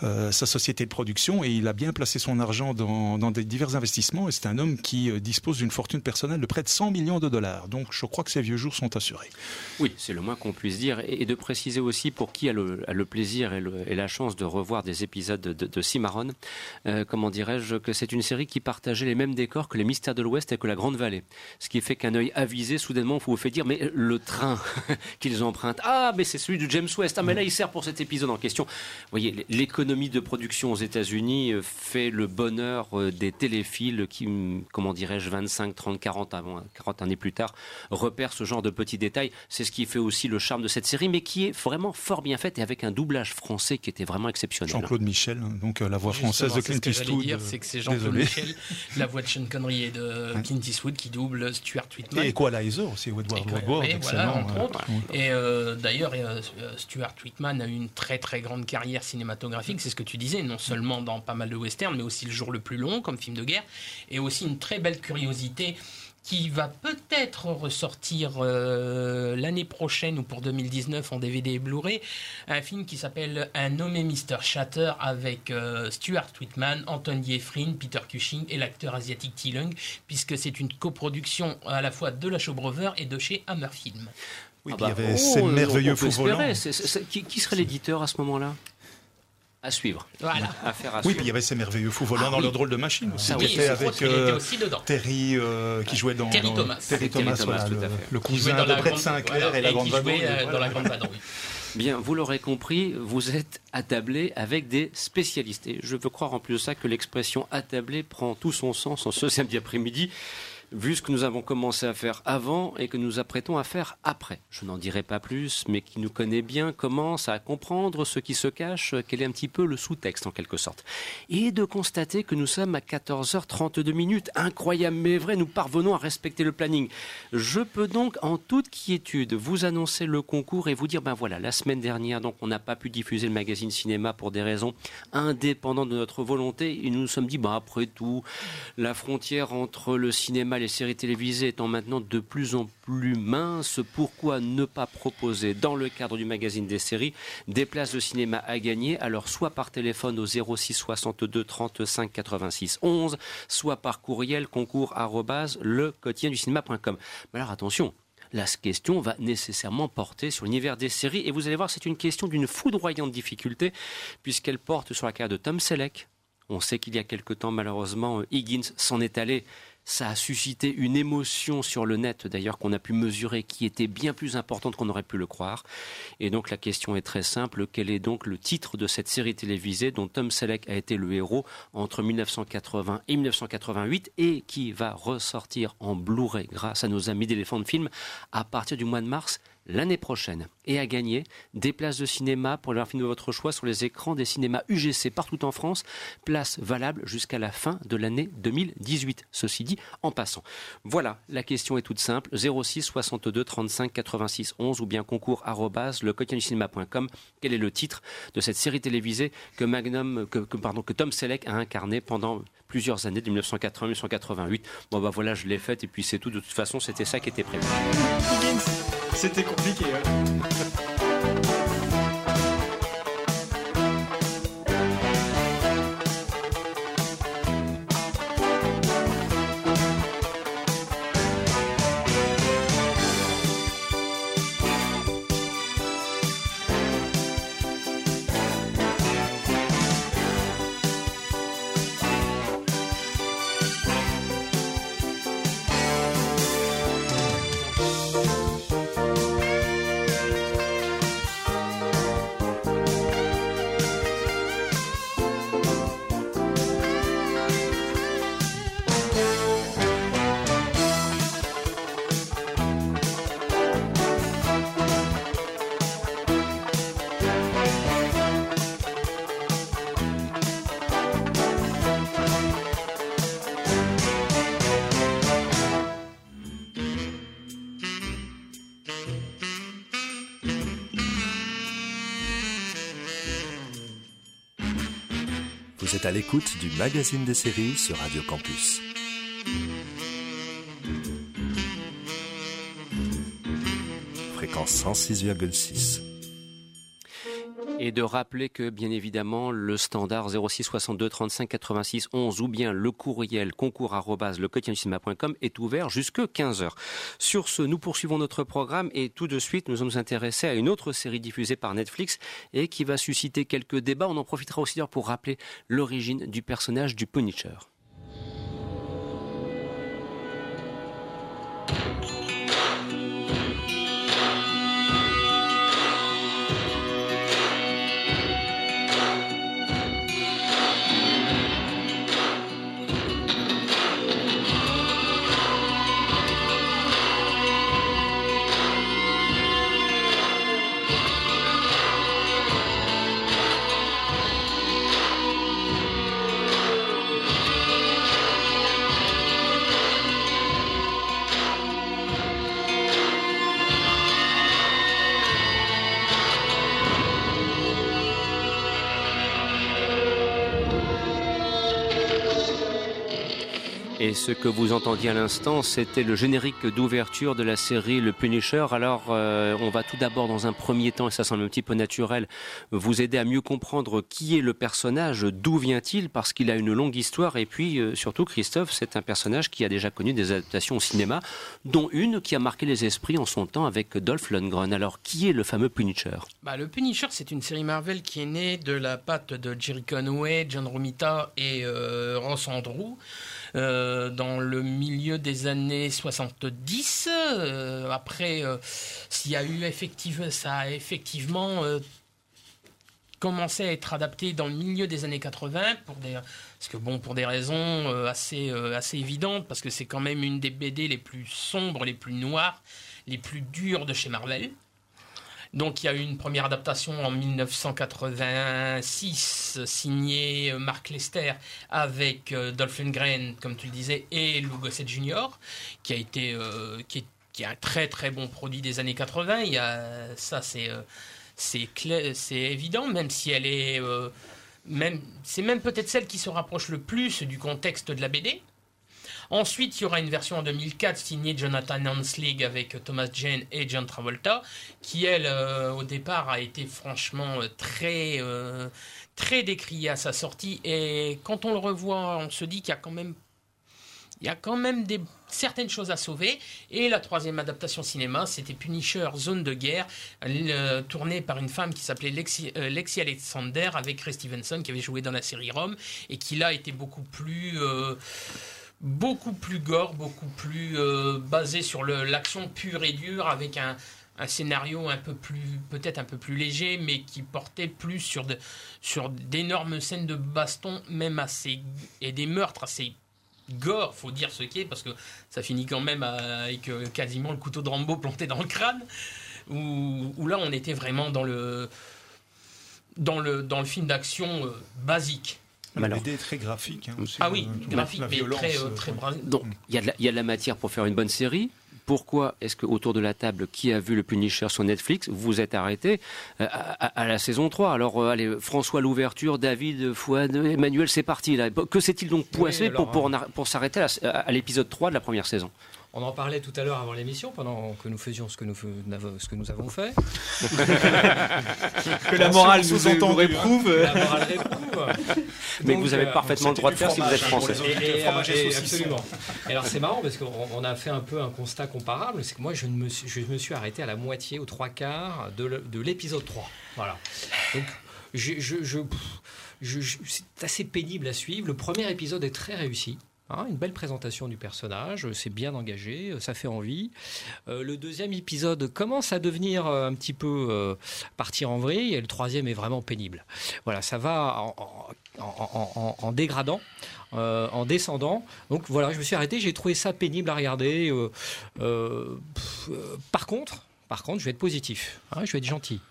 sa société de production et il a bien placé son argent dans, dans des divers investissements. Et c'est un homme qui euh, dispose d'une fortune personnelle de près de 100 millions de dollars. Donc je crois que ses vieux jours sont assurés. Oui, c'est le moins qu'on puisse dire. Et, de préciser aussi pour qui a le, plaisir et, la chance de revoir des épisodes de, de Cimarron, euh, comment dirais-je, que c'est une série qui partageait les mêmes décors que les Mystères de l'Ouest et que la Grande Vallée. Ce qui fait qu'un œil avisé, soudainement, vous fait dire, mais le train qu'ils empruntent, ah, mais c'est celui de James West. Ah, mais là, il sert pour cet épisode en question. Vous voyez, l'économie de production aux États-Unis, fait le bonheur euh, des téléphiles qui, comment dirais-je, 25, 30, 40, avant, 40 années plus tard, repèrent ce genre de petits détails. C'est ce qui fait aussi le charme de cette série, mais qui est vraiment fort bien faite et avec un doublage français qui était vraiment exceptionnel. Jean-Claude Michel, donc euh, la voix française de Clint ce Eastwood. dire, euh, c'est que c'est Jean-Claude désolé. Michel, la voix de Sean Connery et de Clint Eastwood qui double Stuart Whitman. Et Equalizer aussi, Edward Woodward, voilà, entre euh. Et euh, d'ailleurs, euh, Stuart Whitman a eu une très très grande carrière cinématographique, c'est ce que tu disais, non seulement dans pas mal de westerns, mais aussi Le jour le plus long comme film de guerre, et aussi une très belle curiosité qui va peut-être ressortir euh, l'année prochaine ou pour 2019 en DVD et Blu-ray, un film qui s'appelle Un nommé Mr. Shatter avec euh, Stuart Whitman, Anthony Efrin, Peter Cushing et l'acteur asiatique T. Lung, puisque c'est une coproduction à la fois de la Showbrover et de chez Hammer Film. Oui, Ah il y bah, avait oh, ces on merveilleux fous volants. qui, qui serait l'éditeur à ce moment-là? À suivre. Voilà. Affaire à Oui, suivre. puis il y avait ces merveilleux fous volants Ah dans oui. leur drôle de machine aussi, Ah oui, était c'est avec était euh, aussi dedans. Terry euh, qui jouait dans Terry Thomas. Terry Terry Thomas, Thomas, voilà, tout à le, fait. le cousin dans de la Brett grande- Sinclair voilà, et la grande vadrouille, euh, voilà. dans la grande vadrouille. Bien, vous l'aurez compris, vous êtes attablé avec des spécialistes. Et je veux croire en plus de ça que l'expression attablé prend tout son sens en ce samedi après-midi, vu ce que nous avons commencé à faire avant et que nous apprêtons à faire après. Je n'en dirai pas plus, mais qui nous connaît bien commence à comprendre ce qui se cache, quel est un petit peu le sous-texte en quelque sorte. Et de constater que nous sommes à 14h32 minutes. Incroyable mais vrai, nous parvenons à respecter le planning. Je peux donc en toute quiétude vous annoncer le concours et vous dire, ben voilà, la semaine dernière, donc on n'a pas pu diffuser le magazine cinéma pour des raisons indépendantes de notre volonté. Et nous nous sommes dit, ben après tout, la frontière entre le cinéma les séries télévisées étant maintenant de plus en plus mince, pourquoi ne pas proposer dans le cadre du magazine des séries des places de cinéma à gagner, alors soit par téléphone au 06 62 35 86 11, soit par courriel concours le quotidien du cinéma.com. Alors attention, la question va nécessairement porter sur l'univers des séries et vous allez voir, c'est une question d'une foudroyante difficulté puisqu'elle porte sur la carrière de Tom Selleck. On sait qu'il y a quelque temps, malheureusement, Higgins s'en est allé. Ça a suscité une émotion sur le net, d'ailleurs, qu'on a pu mesurer, qui était bien plus importante qu'on aurait pu le croire. Et donc la question est très simple. Quel est donc le titre de cette série télévisée dont Tom Selleck a été le héros entre 1980 et 1988 et qui va ressortir en Blu-ray grâce à nos amis d'Elephant Film à partir du mois de mars l'année prochaine et à gagner des places de cinéma pour leur film de votre choix sur les écrans des cinémas UGC partout en France, place valable jusqu'à la fin de l'année 2018. Ceci dit, en passant. Voilà, la question est toute simple 06 62 35 86 11 ou bien concours arrobase le. Quel est le titre de cette série télévisée que Magnum, que, que, pardon, que Tom Selleck a incarné pendant plusieurs années, de 1980 à 1988. Bon bah voilà, je l'ai faite et puis c'est tout. De toute façon, c'était ça qui était prévu. C'était compliqué. L'écoute du magazine des séries sur Radio Campus. Fréquence 106,6. De rappeler que, bien évidemment, le standard 06 62 35 86 11 ou bien le courriel concours le est ouvert jusque 15h. Sur ce, nous poursuivons notre programme et tout de suite, nous allons nous intéresser à une autre série diffusée par Netflix et qui va susciter quelques débats. On en profitera aussi pour rappeler l'origine du personnage du Punisher. Ce que vous entendiez à l'instant, c'était le générique d'ouverture de la série Le Punisher. Alors, euh, on va tout d'abord, dans un premier temps, et ça semble un petit peu naturel, vous aider à mieux comprendre qui est le personnage, d'où vient-il, parce qu'il a une longue histoire. Et puis, euh, surtout, Christophe, c'est un personnage qui a déjà connu des adaptations au cinéma, dont une qui a marqué les esprits en son temps avec Dolph Lundgren. Alors, qui est le fameux Punisher? Bah, Le Punisher, c'est une série Marvel qui est née de la patte de Jerry Conway, John Romita et euh, Ross Andrew. Euh, dans le milieu des années 70. Euh, après, euh, a eu effectivement, ça a effectivement commencé à être adapté dans le milieu des années 80 pour des parce que bon pour des raisons assez assez évidentes parce que c'est quand même une des BD les plus sombres, les plus noires, les plus dures de chez Marvel. Donc il y a eu une première adaptation en 1986 signée euh, Mark Lester avec euh, Dolph Lundgren, comme tu le disais, et Lou Gossett Jr., qui a été euh, qui, est, qui un très très bon produit des années 80. Il y a, ça c'est c'est c'est évident, même si elle est c'est même peut-être celle qui se rapproche le plus du contexte de la BD. Ensuite, il y aura une version en 2004 signée Jonathan Hanslig avec Thomas Jane et John Travolta, qui elle, euh, au départ, a été franchement euh, très, euh, très décriée à sa sortie. Et quand on le revoit, on se dit qu'il y a quand même il y a quand même des, certaines choses à sauver. Et la troisième adaptation cinéma, c'était Punisher, Zone de guerre, tournée par une femme qui s'appelait Lexi, Alexander avec Ray Stevenson qui avait joué dans la série Rome et qui là était beaucoup plus beaucoup plus gore, beaucoup plus euh, basé sur l'action pure et dure, avec un, scénario un peu plus, peut-être un peu plus léger, mais qui portait plus sur, d'énormes scènes de baston, même assez, et des meurtres assez gore, faut dire ce qui est, parce que ça finit quand même avec euh, quasiment le couteau de Rambo planté dans le crâne, où, là on était vraiment dans le, dans le, dans le film d'action euh, basique. La BD est très graphique. Hein, ah oui, euh, graphique, mais très, euh, très Donc, il y, a de la, y a de la matière pour faire une bonne série. Pourquoi est-ce que autour de la table, qui a vu le Punisher sur Netflix, vous êtes arrêté euh, à, la saison 3 Alors, allez, François l'ouverture, David, Fouad, Emmanuel, c'est parti. Là. Que s'est-il donc poissé pour, pour, pour s'arrêter à l'épisode 3 de la première saison? On en parlait tout à l'heure avant l'émission, pendant que nous faisions ce que nous, ce que nous avons fait. que la morale nous, nous réprouve. La morale réprouve. Mais vous avez euh, parfaitement le droit de faire si vous êtes français. Et, euh, absolument. alors c'est marrant parce qu'on a fait un peu un constat comparable. C'est que moi, je, me suis, je me suis arrêté à la moitié, aux trois quarts de l'épisode 3. Voilà. Donc, je, je, c'est assez pénible à suivre. Le premier épisode est très réussi. Hein, une belle présentation du personnage, c'est bien engagé, ça fait envie. Euh, le deuxième épisode commence à devenir euh, un petit peu euh, partir en vrille et le troisième est vraiment pénible. Voilà, ça va en, dégradant. en descendant. Donc voilà, je me suis arrêté, j'ai trouvé ça pénible à regarder. par contre, par contre, je vais être positif, hein, je vais être gentil.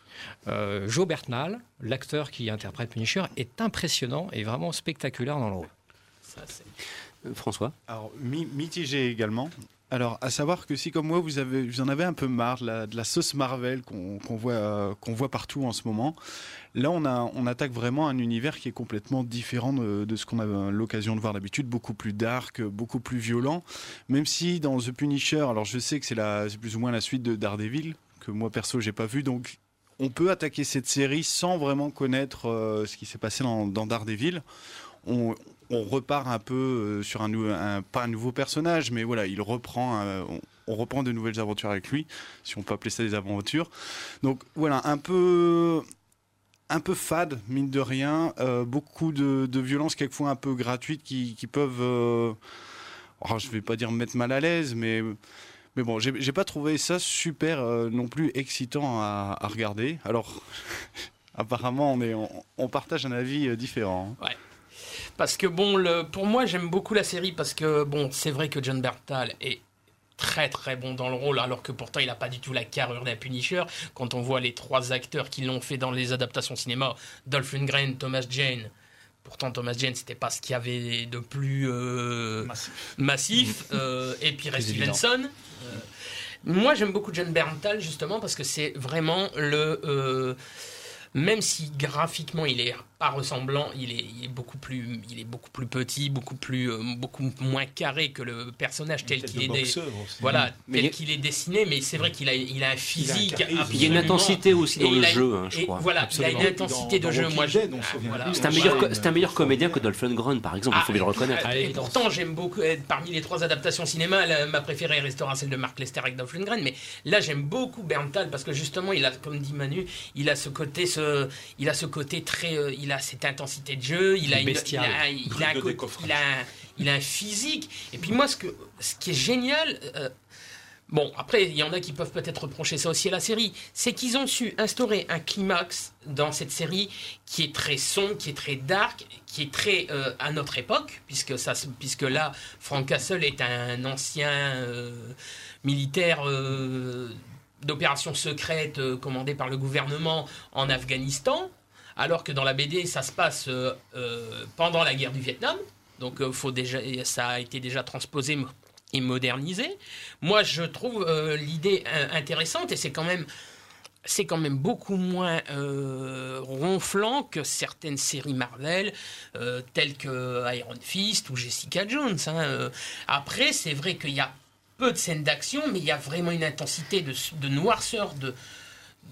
Joe Bertnal, l'acteur qui interprète Punisher, est impressionnant et vraiment spectaculaire dans le rôle. Ça, François Alors, mitigé également. Alors, à savoir que si, comme moi, vous, avez, vous en avez un peu marre de la, sauce Marvel qu'on voit, qu'on voit partout en ce moment, là, on, a, on attaque vraiment un univers qui est complètement différent de, ce qu'on a l'occasion de voir d'habitude, beaucoup plus dark, beaucoup plus violent. Même si dans The Punisher, alors je sais que c'est plus ou moins la suite de Daredevil, que moi perso, j'ai pas vu, donc on peut attaquer cette série sans vraiment connaître euh, ce qui s'est passé dans, dans Daredevil. On repart un peu euh, sur un, pas un nouveau personnage, mais voilà, il reprend, euh, on, reprend de nouvelles aventures avec lui, si on peut appeler ça des aventures. Donc voilà, un peu, un peu fade, mine de rien, euh, beaucoup de, violences quelquefois un peu gratuites qui, peuvent, oh, je vais pas dire me mettre mal à l'aise, mais mais bon, j'ai pas trouvé ça super non plus excitant à, regarder. Alors, apparemment, on, est, on, partage un avis différent. Ouais. Parce que bon, le, pour moi, j'aime beaucoup la série parce que bon, c'est vrai que John Bertal est très très bon dans le rôle, alors que pourtant il n'a pas du tout la carrure d'un Punisher. Quand on voit les trois acteurs qui l'ont fait dans les adaptations cinéma, Dolph Lundgren, Thomas Jane. Pourtant, Thomas Jane, c'était pas ce qu'il y avait de plus euh, massif. Euh, et puis Ray Stevenson. Euh, moi, j'aime beaucoup John Berntal justement parce que c'est vraiment le. même si graphiquement il est pas ressemblant, il est, il est beaucoup plus, il est beaucoup plus petit, beaucoup plus, euh, beaucoup moins carré que le personnage tel qu'il est, dé- voilà, Mais tel a- qu'il est dessiné. Mais c'est vrai qu'il a, il a un physique. Il y a une intensité aussi dans Et le a- jeu, hein, je crois. Voilà, Absolument. il a une intensité Dans- de dans jeu. Moi, je- ah, voilà. plus. C'est un, meilleur, mais- c'est un meilleur comédien que Dolph Lundgren, par exemple, il faut Ah, bien le reconnaître. Et pourtant, j'aime beaucoup. euh, Parmi les trois adaptations cinéma, la- ma préférée restera celle de Mark Lester avec Dolph Lundgren. Mais là, j'aime beaucoup Berntal parce que justement, il a, comme dit Manu, il a ce côté, ce, il a ce côté très, euh, il a cette intensité de jeu. Il a, une- il a, il a Brut un de côté- décoffrage. il a un- il a un physique. Et puis moi, ce que, ce qui est génial. euh, Bon, après, il y en a qui peuvent peut-être reprocher ça aussi à la série. C'est qu'ils ont su instaurer un climax dans cette série qui est très sombre, qui est très dark, qui est très euh, à notre époque, puisque, ça, puisque là, Frank Castle est un ancien euh, militaire euh, d'opération secrète euh, commandé par le gouvernement en Afghanistan, alors que dans la BD, ça se passe euh, euh, pendant la guerre du Vietnam. Donc, euh, faut déjà, ça a été déjà transposé et modernisé. Moi, je trouve l'idée intéressante et c'est quand même c'est quand même beaucoup moins ronflant que certaines séries Marvel, telles que Iron Fist ou Jessica Jones. hein. Après, c'est vrai qu'il y a peu de scènes d'action, mais il y a vraiment une intensité de, de noirceur. De,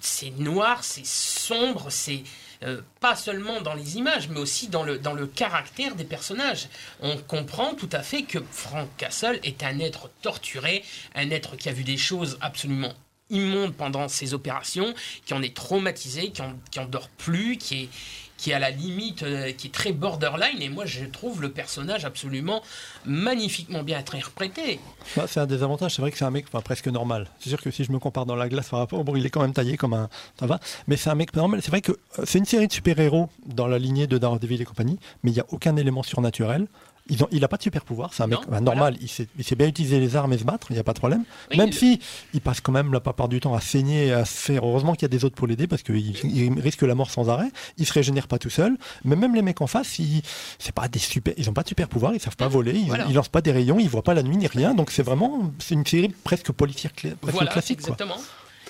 c'est noir, c'est sombre, c'est euh, pas seulement dans les images, mais aussi dans le, dans le caractère des personnages. On comprend tout à fait que Frank Castle est un être torturé, un être qui a vu des choses absolument immondes pendant ses opérations, qui en est traumatisé, qui en, qui en dort plus, qui est, qui est à la limite, euh, qui est très borderline. Et moi, je trouve le personnage absolument magnifiquement bien interprété. Bah, c'est un des avantages, c'est vrai que c'est un mec enfin, presque normal. C'est sûr que si je me compare dans la glace par rapport, bon, il est quand même taillé comme un. Ça va, mais c'est un mec normal. C'est vrai que euh, c'est une série de super-héros dans la lignée de Daredevil et compagnie, mais il n'y a aucun élément surnaturel. Il n'a pas de super pouvoir, c'est un mec Non, bah, normal, il, sait, il sait bien utiliser les armes et se battre, il n'y a pas de problème. Oui, Même le- si il passe quand même la plupart du temps à saigner, et à se faire. Heureusement qu'il y a des autres pour l'aider parce qu'il il risque la mort sans arrêt. Il se régénère pas tout seul. Mais même les mecs en face, ils, c'est pas des super, ils ont pas de super pouvoir, ils savent pas voler, ils, Voilà. ils lancent pas des rayons, ils voient pas la nuit ni rien. Donc c'est vraiment, c'est une série presque policière, presque Voilà, classique. Quoi. exactement.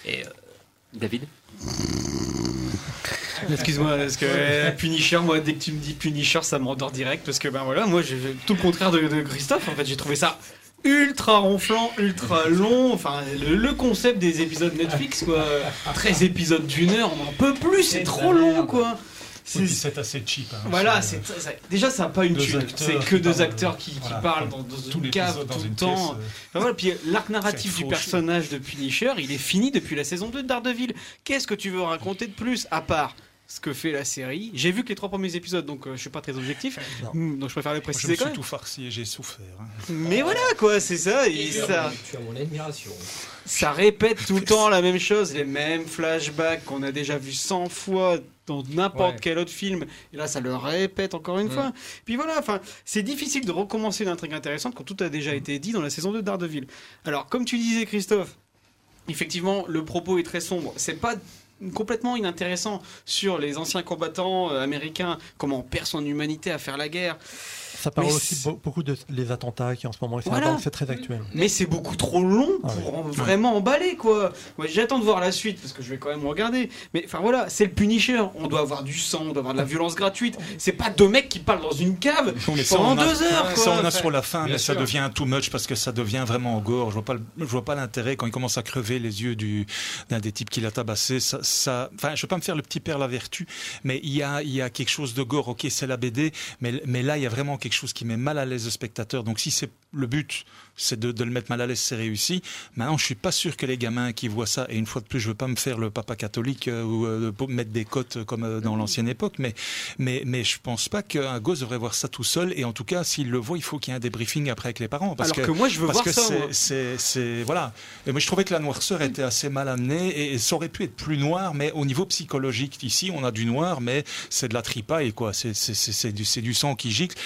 Et, euh, David? Excuse-moi, parce que euh, Punisher, moi, dès que tu me dis Punisher, ça me rendort direct. Parce que, ben voilà, moi, j'ai tout le contraire de, de Christophe. En fait, j'ai trouvé ça ultra ronflant, ultra long. Enfin, le, le concept des épisodes Netflix, quoi. 13 épisodes d'une heure, on n'en peut plus, c'est trop long, quoi. C'est- C'est assez cheap. hein. Voilà, C'est, déjà ça n'a pas une thune, c'est que deux acteurs qui, qui voilà, parlent dans, dans tout une cave dans tout le temps. pièce, euh, Enfin, voilà, puis l'arc narratif du personnage de Punisher, il est fini depuis la saison 2 de Daredevil. Qu'est-ce que tu veux raconter de plus à part ce que fait la série J'ai vu que les trois premiers épisodes, donc euh, je suis pas très objectif, Non. Mm, donc je préfère le Moi, je préciser me quand suis même. tout farci et j'ai souffert. hein. Mais voilà quoi, c'est ça, et ça, Tu as mon admiration. ça répète tout le temps la même chose, les mêmes flashbacks qu'on a déjà vu 100 fois dans n'importe Ouais. quel autre film. Et là, ça le répète encore une Mm. fois. Puis voilà, enfin, c'est difficile de recommencer une intrigue intéressante quand tout a déjà été dit dans la saison 2 de Daredevil. Alors, comme tu disais, Christophe, effectivement, le propos est très sombre. C'est pas complètement inintéressant sur les anciens combattants euh, américains, comment on perd son humanité à faire la guerre. Ça parle Mais aussi beaucoup de les attentats qui en ce moment, c'est Voilà. c'est très actuel. Mais c'est beaucoup trop long Ah pour en- vraiment emballer, quoi. Moi, j'attends de voir la suite parce que je vais quand même regarder. Mais enfin voilà, c'est le Punisher. On doit avoir du sang, on doit avoir de la violence gratuite. C'est pas deux mecs qui parlent dans une cave pendant a- deux heures, quoi. Ça, on a sur la fin, bien mais ça devient too much parce que ça devient vraiment gore. Je vois pas, le- je vois pas l'intérêt quand il commence à crever les yeux du, d'un des types qui l'a tabassé. Ça, ça, enfin, je veux pas me faire le petit père la vertu, mais il y a, il y a quelque chose de gore. Ok, c'est la BD, mais, mais là, il y a vraiment quelque chose qui met mal à l'aise le spectateur. Donc, si c'est le but, c'est de, de le mettre mal à l'aise, c'est réussi. Maintenant, je suis pas sûr que les gamins qui voient ça, et une fois de plus, je veux pas me faire le papa catholique euh, ou euh, mettre des cotes comme euh, dans l'ancienne époque, mais, mais, mais je pense pas qu'un gosse devrait voir ça tout seul. Et en tout cas, s'il le voit, il faut qu'il y ait un débriefing après avec les parents. Parce Alors que, moi, je veux parce voir que ça. c'est- voilà. Et moi, je trouvais que la noirceur était assez mal amenée et, et ça aurait pu être plus noir, mais au niveau psychologique, ici, on a du noir, mais c'est de la tripaille, quoi. C'est, c'est, c'est, c'est du, c'est du sang qui gicle.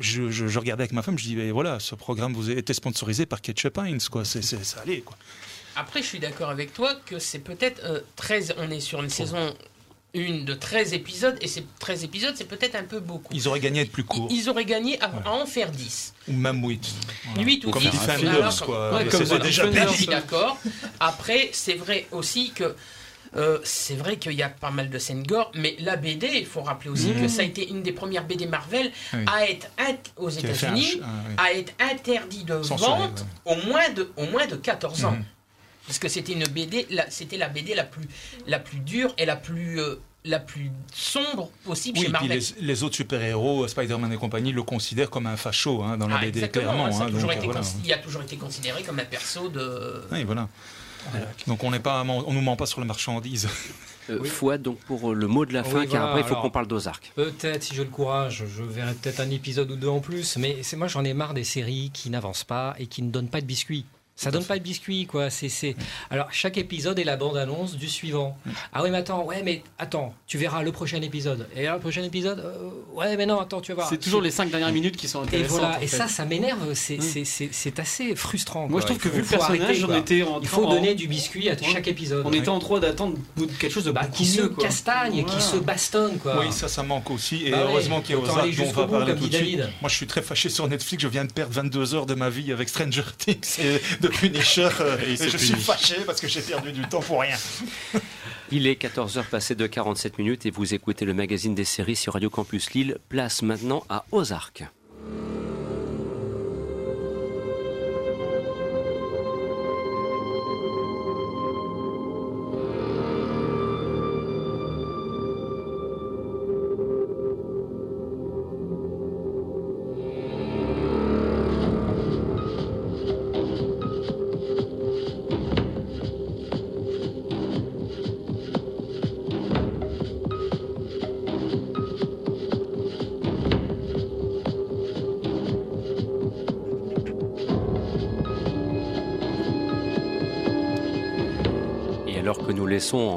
Je, je, je regardais avec ma femme, je dis, ben voilà, ce programme vous été sponsorisé par Ketchup Heinz, quoi. C'est, c'est, ça allait, quoi. Après, je suis d'accord avec toi que c'est peut-être euh, 13. On est sur une saison 1 de 13 épisodes, et ces 13 épisodes, c'est peut-être un peu beaucoup. Ils auraient gagné à être plus courts. Ils auraient gagné à, Ouais. à en faire 10. Ou même 8. 8 ou Comme 10. Defenders, quoi. Ouais, comme The déjà. Je suis d'accord. Après, c'est vrai aussi que Euh, c'est vrai qu'il y a pas mal de scènes gore, mais la BD, il faut rappeler aussi Mhm. que ça a été une des premières BD Marvel Oui. à être aux États-Unis, ah, oui. à être interdit de Censuré, vente au moins de au moins de 14 ans, Mhm. parce que c'était une BD, la- c'était la BD la plus la plus dure et la plus euh, la plus sombre possible Oui, chez et puis Marvel. les, les autres super-héros, Spider-Man et compagnie, le considèrent comme un facho hein, dans la Ah, BD, clairement. hein, donc, voilà. il a toujours été considéré comme un perso de. Oui, voilà. Donc on n'est pas, on nous ment pas sur la marchandise. Euh, Fouad, donc pour euh, le mot de la Oui, fin, car voilà, après il faut qu'on parle d'Ozark. Peut-être, si j'ai le courage, je verrai peut-être un épisode ou deux en plus, mais c'est moi j'en ai marre des séries qui n'avancent pas et qui ne donnent pas de biscuits. Ça donne pas de biscuits, quoi. C'est, c'est... Alors, chaque épisode est la bande-annonce du suivant. Ah oui, mais attends, ouais, mais attends, tu verras le prochain épisode. Et là, le prochain épisode, euh, ouais, mais non, attends, tu vas voir. C'est toujours les cinq dernières minutes qui sont Et intéressantes. voilà, en et fait. ça, ça m'énerve. C'est, Mm. c'est, c'est, c'est assez frustrant. Moi, quoi. je trouve que vu le personnage, on était en Il faut en- donner du biscuit à Ouais. chaque épisode. On était en droit d'attendre quelque chose de Bah, qui se quoi. castagne, qui Voilà. se bastonne, quoi. Oui, ça, ça manque aussi. Et Bah heureusement qu'il y a Ozark dont on va parler tout de suite. Moi, je suis très fâché sur Netflix. Je viens de perdre 22 heures de ma vie avec Stranger Things et de Punisher. euh, Et je puni. suis fâché parce que j'ai perdu du temps pour rien. Il est 14h passé de 47 minutes et vous écoutez le magazine des séries sur Radio Campus Lille. Place maintenant à Ozark.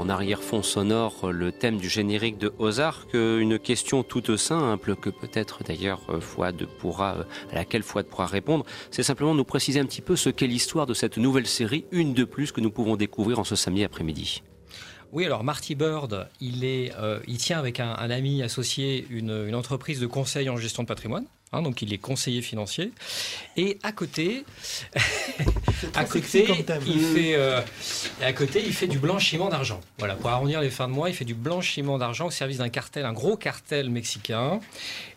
En arrière-fond sonore le thème du générique de Ozark, euh, une question toute simple que peut-être d'ailleurs euh, Fouad pourra, euh, à laquelle Fouad pourra répondre, c'est simplement nous préciser un petit peu ce qu'est l'histoire de cette nouvelle série, une de plus que nous pouvons découvrir en ce samedi après-midi. Oui, alors Marty Bird, il, est, euh, tient avec un, ami associé une entreprise de conseil en gestion de patrimoine. Hein, donc il est conseiller financier. Et à côté, à il fait, euh, à côté, il fait du blanchiment d'argent. Voilà, pour arrondir les fins de mois, il fait du blanchiment d'argent au service d'un cartel, un gros cartel mexicain.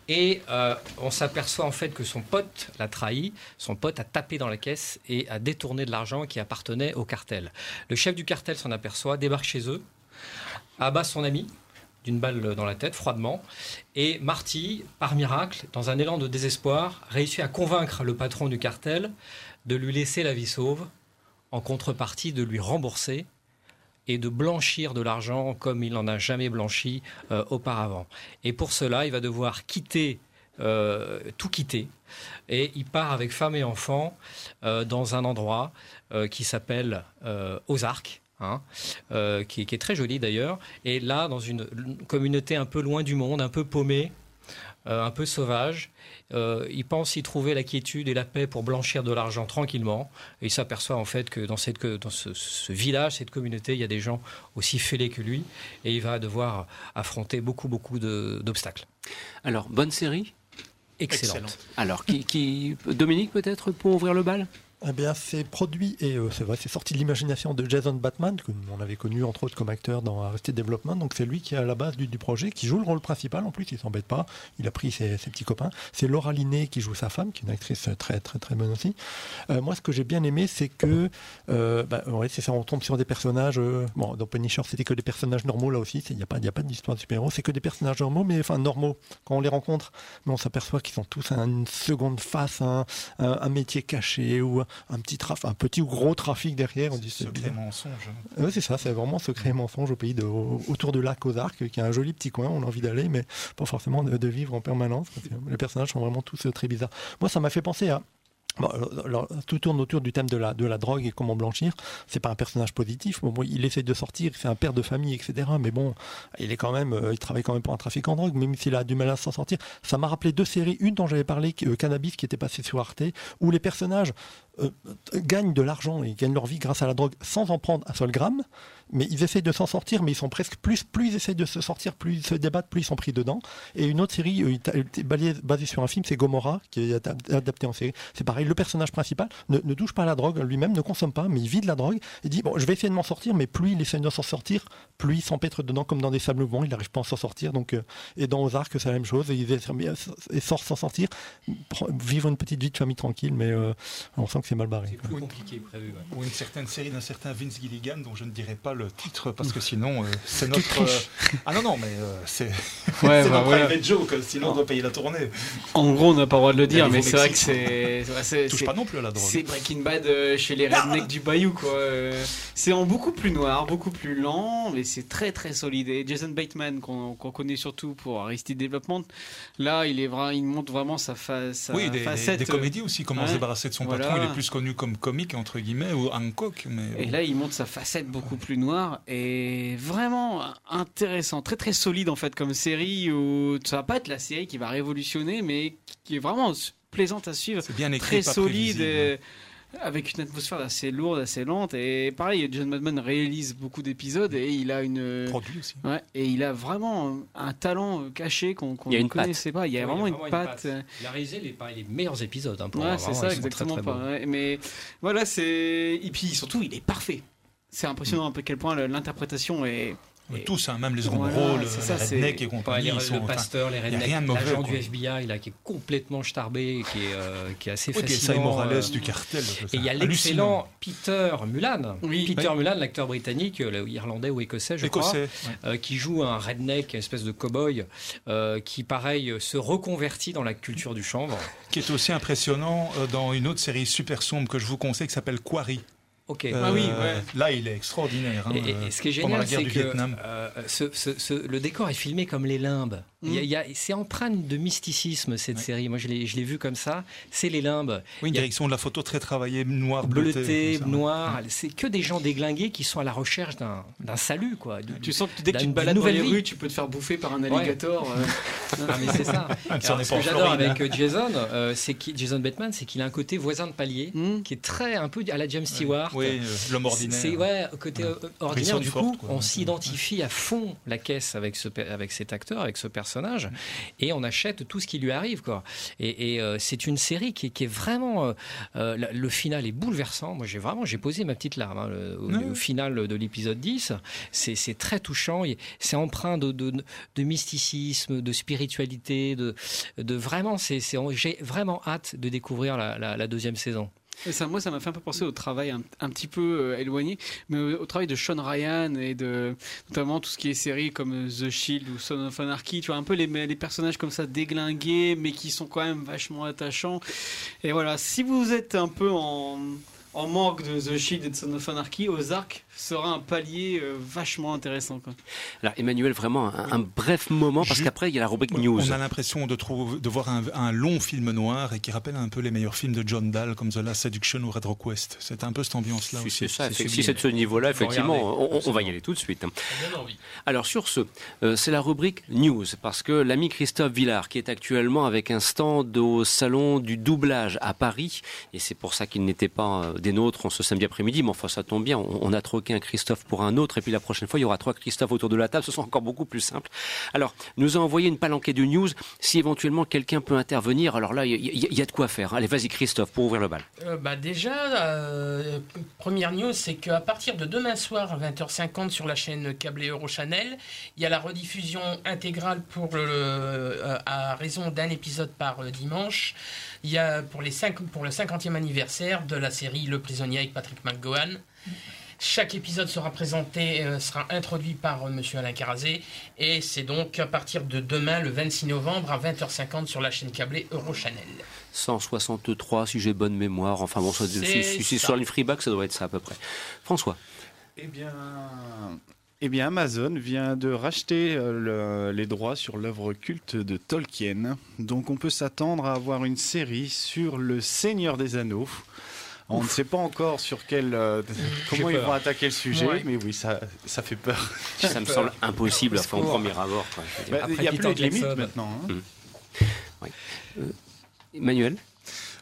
Et euh, on s'aperçoit en fait que son pote l'a trahi, son pote a tapé dans la caisse et a détourné de l'argent qui appartenait au cartel. Le chef du cartel s'en aperçoit, débarque chez eux, abat son ami d'une balle dans la tête, froidement, et Marty, par miracle, dans un élan de désespoir, réussit à convaincre le patron du cartel de lui laisser la vie sauve, en contrepartie de lui rembourser et de blanchir de l'argent comme il n'en a jamais blanchi euh, auparavant. Et pour cela, il va devoir quitter, euh, tout quitter, et il part avec femme et enfants euh, dans un endroit qui s'appelle Ozark. Hein, euh, qui, qui est très joli d'ailleurs, et là dans une communauté un peu loin du monde, un peu paumée, euh, un peu sauvage, euh, il pense y trouver la quiétude et la paix pour blanchir de l'argent tranquillement, et il s'aperçoit en fait que dans, cette, que dans ce, ce village, cette communauté, il y a des gens aussi fêlés que lui, et il va devoir affronter beaucoup beaucoup d'obstacles. Alors, bonne série Excellente. Excellent. Alors, qui, qui- Dominique peut-être pour ouvrir le bal? Eh bien, c'est produit et euh, c'est vrai, c'est sorti de l'imagination de Jason Batman, que on avait connu entre autres comme acteur dans Arrested Development. Donc, c'est lui qui est à la base du, projet, qui joue le rôle principal. En plus, il s'embête pas. Il a pris ses, petits copains. C'est Laura Linney qui joue sa femme, qui est une actrice très très très bonne aussi. Euh, moi, ce que j'ai bien aimé, c'est que euh, bah, ouais, c'est ça, on tombe sur des personnages. euh, bon, dans Punisher, c'était que des personnages normaux là aussi. Il n'y a pas, il a pas d'histoire de super-héros. C'est que des personnages normaux, mais enfin normaux quand on les rencontre. Mais on s'aperçoit qu'ils ont tous un- une seconde face, un, un- un métier caché ou un petit traf, un petit ou gros trafic derrière. On dit c'est Secret mensonge. Ouais, c'est ça, c'est vraiment secret et mensonge au pays de, au- autour de lac Ozark, qui est un joli petit coin. On a envie d'aller, mais pas forcément de, de vivre en permanence. parce que les personnages sont vraiment tous euh, très bizarres. Moi, ça m'a fait penser à Bon, alors, alors, tout tourne autour du thème de la, de la drogue et comment blanchir. C'est pas un personnage positif. Bon, bon, il essaie de sortir, c'est un père de famille, etc. Mais bon, il est quand même, euh, il travaille quand même pour un trafic en drogue, même s'il a du mal à s'en sortir. Ça m'a rappelé deux séries. Une dont j'avais parlé, euh, Cannabis, qui était passée sur Arte, où les personnages gagnent de l'argent et gagnent leur vie grâce à la drogue sans en prendre un seul gramme. Mais ils essayent de s'en sortir, mais ils sont presque plus, plus ils essayent de se sortir, plus ils se débattent, plus ils sont pris dedans. Et une autre série euh, basée sur un film, c'est Gomorrah, qui est adap- adapté en série. C'est pareil, le personnage principal ne, touche pas à la drogue lui-même, ne consomme pas, mais il vit de la drogue. Il dit bon, je vais essayer de m'en sortir, mais plus il essaie de s'en sortir, plus il s'empêtre dedans comme dans des sables mouvants. Il n'arrive pas à s'en sortir. Donc, euh, et dans Ozark, c'est la même chose. Et il et sort s'en sortir, vivre une petite vie de famille tranquille, mais euh, on sent que c'est mal barré. C'est plus compliqué prévu. ouais. Ou une certaine série d'un certain Vince Gilligan dont je ne dirai pas le titre parce que sinon euh, c'est notre. euh, Ah non, non, mais euh, c'est Ouais, c'est bah, notre voilà. private joke, sinon on doit payer la tournée. En gros, on n'a pas le droit de le dire, mais c'est vrai que c'est. ouais, c'est- Touche c'est- pas non plus à la drogue. C'est Breaking Bad euh, chez les rednecks du Bayou, quoi. Euh, C'est en beaucoup plus noir, beaucoup plus lent, mais c'est très très solide. Et Jason Bateman, qu'on qu'on connaît surtout pour Aristide Development, là, il, est vra- il montre vraiment sa, fa- sa Oui, des, facette. des comédies aussi, comment ouais. se débarrasser de son Voilà. patron. Il est plus connu comme comique, entre guillemets, ou Hancock. Mais... Et là, il montre sa facette beaucoup plus noire et vraiment intéressant, très très solide en fait comme série où ça va pas être la série qui va révolutionner, mais qui est vraiment plaisante à suivre, c'est bien écrit, très solide. prévisible. et- avec une atmosphère assez lourde, assez lente. Et pareil, John Madman réalise beaucoup d'épisodes et il a une. Produit aussi. Ouais, et il a vraiment un talent caché qu'on qu'on Il y a ne connaissait pas. Il y a vraiment, une patte. Il a réalisé les, meilleurs épisodes. Hein, pour Ouais, c'est ça, sont très, exactement. très pas, ouais. Mais voilà, c'est. Et puis surtout, il est parfait. C'est impressionnant un peu à quel point l'interprétation est. Et- Tous, hein, même les seconds Voilà, rôles, c'est les rednecks et compagnie. les- ils sont, le pasteur, les rednecks, rien de mauvais, l'agent quoi. du FBI là, qui est complètement starbé, qui est, euh, qui est assez oui. Sai Morales euh, du cartel. Et il y a l'excellent Peter Mulan, Oui. Peter Oui. Mulan, l'acteur britannique, euh, irlandais ou écossais, je crois, ouais. euh, qui joue un redneck, une espèce de cow-boy, euh, qui pareil se reconvertit dans la culture du chanvre. Qui est aussi impressionnant euh, dans une autre série super sombre que je vous conseille qui s'appelle Quarry. Ok. Euh, Ah oui, ouais. Là, il est extraordinaire. hein, Et, et- euh, ce qui est la génial, c'est que Vietnam. euh, ce- ce- ce- le décor est filmé comme les limbes. Il y a- il y a- c'est empreinte de mysticisme cette Ouais. série. Moi, je l'ai je l'ai vu comme ça. C'est les limbes. Oui, une a- direction de la photo très travaillée, noir, bleuté. Ouais. noir. C'est que des gens déglingués qui sont à la recherche d'un d'un salut, quoi. Du- Tu sens que dès que tu te balades dans nouvelle les rues, tu peux te faire bouffer par un alligator. euh. Ah, mais c'est ça. Alors, ce que j'adore Floride, avec hein. euh, Jason, euh, c'est Jason Bateman, c'est qu'il a un côté voisin de palier Hmm. qui est très un peu à la James Stewart. Oui, euh, l'homme ordinaire. C'est ouais, côté euh, ordinaire. Du Ford, coup, quoi. on s'identifie à fond la caisse avec ce avec cet acteur, avec ce personnage, et on achète tout ce qui lui arrive, quoi. Et, et, euh, c'est une série qui, est- qui est vraiment euh, le final est bouleversant. Moi, j'ai vraiment j'ai posé ma petite larme hein, le- au, final de l'épisode 10. C'est très touchant. C'est empreint de, de, de mysticisme, de spiritualité, de, de vraiment. j'ai vraiment hâte de découvrir la, la- la deuxième saison. Et ça, moi, ça m'a fait un peu penser au travail un, un petit peu euh, éloigné, mais au, travail de Sean Ryan et de notamment tout ce qui est séries comme euh, The Shield ou Son of Anarchy. Tu vois un peu les, les personnages comme ça déglingués, mais qui sont quand même vachement attachants. Et voilà, si vous êtes un peu en, en manque de The Shield et de Son of Anarchy, Ozark sera un palier euh, vachement intéressant. Quoi. Alors Emmanuel, vraiment un, un bref moment, parce qu'après il y a la rubrique news. On a l'impression de, trouver- de voir un, un long film noir et qui rappelle un peu les meilleurs films de John Dahl comme The Last Seduction ou Red Rock West. C'est un peu cette ambiance-là Si aussi. c'est ça, si c'est de ce niveau-là, effectivement, regarder. on, on va y aller tout de suite. Alors sur ce, euh, c'est la rubrique news, parce que l'ami Christophe Villard, qui est actuellement avec un stand au salon du doublage à Paris, et c'est pour ça qu'il n'était pas euh, des nôtres en ce samedi après-midi, mais enfin ça tombe bien, on, on a troqué un Christophe pour un autre, et puis la prochaine fois il y aura trois Christophe autour de la table, ce sera encore beaucoup plus simple. Alors, nous a envoyé une palanquée de news, si éventuellement quelqu'un peut intervenir, alors là il y, a de quoi faire. Allez, vas-y Christophe, pour ouvrir le bal. Euh, bah déjà, euh, première news, c'est qu'à partir de demain soir à 20h50 sur la chaîne câblée Eurochannel, il y a la rediffusion intégrale pour le, euh, à raison d'un épisode par dimanche. Il y a pour, les cinq, pour le 50e anniversaire de la série Le Prisonnier avec Patrick McGowan. Chaque épisode sera présenté, euh, sera introduit par euh, Monsieur Alain Carazé, et c'est donc à partir de demain, le 26 novembre, à 20h50 sur la chaîne câblée Eurochannel. 163 si j'ai bonne mémoire, enfin bon, ça- C'est sur une freeback, ça doit être ça à peu près. François. Eh bien, eh bien, Amazon vient de racheter euh, le- les droits sur l'œuvre culte de Tolkien. Donc, on peut s'attendre à avoir une série sur le Seigneur des Anneaux. On ne sait pas encore sur quel, euh, comment ils vont attaquer le sujet, Ouais. mais oui, ça, ça fait peur. Ça me semble impossible enfin, au premier abord. Bah, Il n'y a Peter plus de limite maintenant. hein. Emmanuel?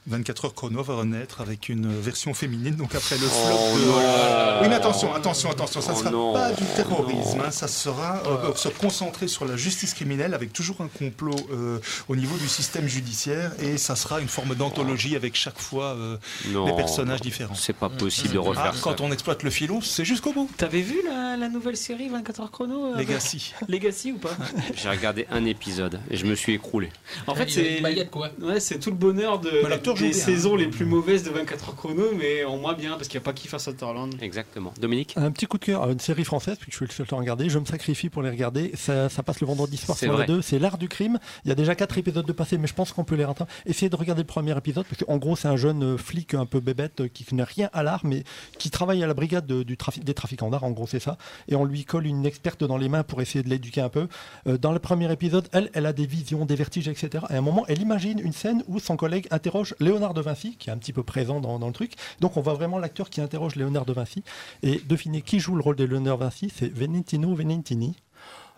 24 heures chrono va renaître avec une version féminine, donc après le Oh flop de... non. Oui, mais attention, attention, attention, ça ne Oh sera non. pas du terrorisme, Non. hein, ça sera euh, se concentrer sur la justice criminelle avec toujours un complot euh, au niveau du système judiciaire et ça sera une forme d'anthologie avec chaque fois euh, Non. des personnages différents. C'est pas possible de refaire Ah, ça. quand on exploite le filon, c'est jusqu'au bout. T'avais vu la, la nouvelle série 24 heures chrono Legacy. Legacy ou pas? J'ai regardé un épisode et je me suis écroulé. En fait, c'est bah, il y a de quoi ouais, c'est tout le bonheur de, l'acteur des bien, saisons les plus mauvaises de 24 heures chrono, mais en moins bien parce qu'il n'y a pas Kiefer Sutherland. Exactement. Dominique Un petit coup de cœur une série française, puisque je suis le seul à regarder. Je me sacrifie pour les regarder. Ça, ça passe le vendredi soir C'est sur vrai. 2. C'est l'art du crime. Il y a déjà quatre épisodes de passé, mais je pense qu'on peut les rattraper. Essayez de regarder le premier épisode, parce qu'en gros, c'est un jeune euh, flic un peu bébête euh, qui connaît rien à l'art, mais qui travaille à la brigade de- du trafic, des trafiquants d'art. En gros, c'est ça. Et on lui colle une experte dans les mains pour essayer de l'éduquer un peu. Euh, dans le premier épisode, elle, elle a des visions, des vertiges, etc. Et à un moment, elle imagine une scène où son collègue interroge Léonard de Vinci, qui est un petit peu présent dans, le truc. Donc on voit vraiment l'acteur qui interroge Léonard de Vinci. Et devinez qui joue le rôle de Léonard Vinci C'est Venentino Venentini.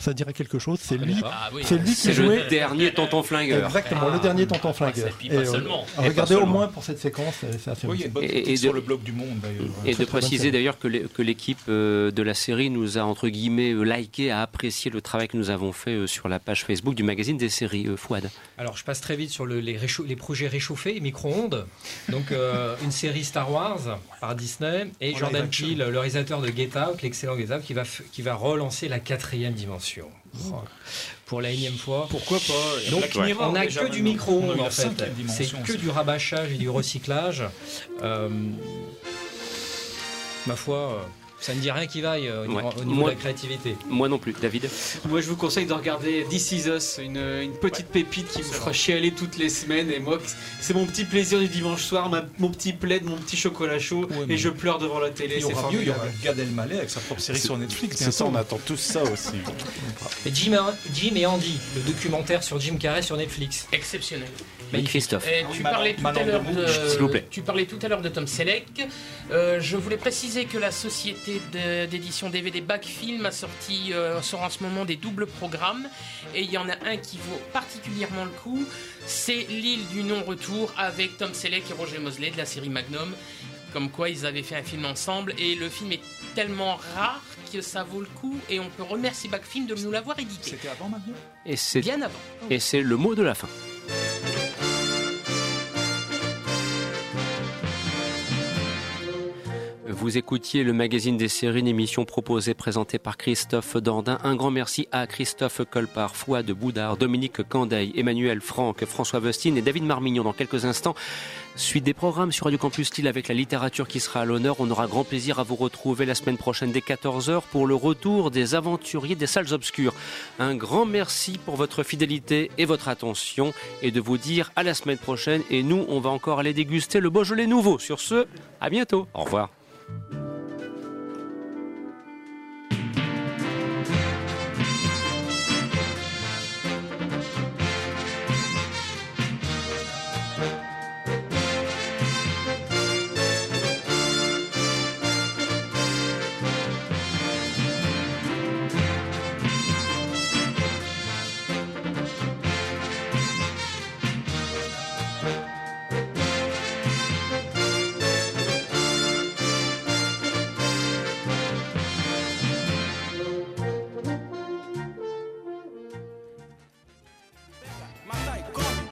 Ça dirait quelque chose. C'est lui, Ah oui. c'est lui qui C'est jouait. le dernier tonton flingueur. Exactement, le dernier tonton flingueur. et puis pas Et, euh, regardez au moins pour cette séquence, c'est c'est assez Oui, Et- et de- sur le blog du Monde d'ailleurs. Et Très, de très préciser d'ailleurs que l'é- que l'équipe euh, de la série nous a entre guillemets euh, liké, a apprécié le travail que nous avons fait euh, sur la page Facebook du magazine des séries euh, Fouad. Alors, je passe très vite sur le- les, projets réchauffés, micro-ondes. Donc, euh, une série Star Wars par Disney et Jordan. Peele, le réalisateur de Get Out, l'excellent Get Out, qui va, f- qui va relancer la quatrième dimension. Oh, Pour la énième fois. Pourquoi pas Donc, on n'a déjà, que du a en fait. C'est que du rabâchage et du recyclage. Euh, ma foi, euh, ça ne dit rien qui vaille euh, au niveau, Ouais. au niveau Moi- de la créativité. Moi non plus. David Moi, je vous conseille de regarder This Is Us, une, une petite pépite qui vous fera chialer toutes les semaines. Et moi, c'est mon petit plaisir du dimanche soir, ma- mon petit plaid, mon petit chocolat chaud, Ouais, et je pleure devant la télé. Il y C'est aura mieux, il y aura Gad Elmaleh avec sa propre série sur Netflix. C'est ça, on attend tous ça aussi. Et Jim, Jim et Andy, le documentaire sur Jim Carrey sur Netflix. Exceptionnel. Christophe. Tu, parlais tout à l'heure de, s'il vous plaît. tu parlais tout à l'heure de Tom Selleck. Euh, je voulais préciser que la société d'édition DVD Backfilm a sorti euh, sort en ce moment des doubles programmes et il y en a un qui vaut particulièrement le coup. C'est l'île du non-retour avec Tom Selleck et Roger Mosley de la série Magnum. Comme quoi ils avaient fait un film ensemble et le film est tellement rare que ça vaut le coup et on peut remercier Backfilm de nous l'avoir édité. C'était avant maintenant Et c'est Bien avant. et c'est le mot de la fin. Vous écoutiez le magazine des séries, une émission proposée, présentée par Christophe Dandin. Un grand merci à Christophe Colpart, Fouad Boudard, Dominique Candeil, Emmanuel Franck, François Vestine et David Marmignon. Dans quelques instants, suite des programmes sur Radio Campus Lille avec la littérature qui sera à l'honneur. On aura grand plaisir à vous retrouver la semaine prochaine dès 14h pour le retour des aventuriers des salles obscures. Un grand merci pour votre fidélité et votre attention et de vous dire à la semaine prochaine. Et nous, on va encore aller déguster le Beaujolais nouveau. Sur ce, à bientôt. Au revoir. Mm-hmm.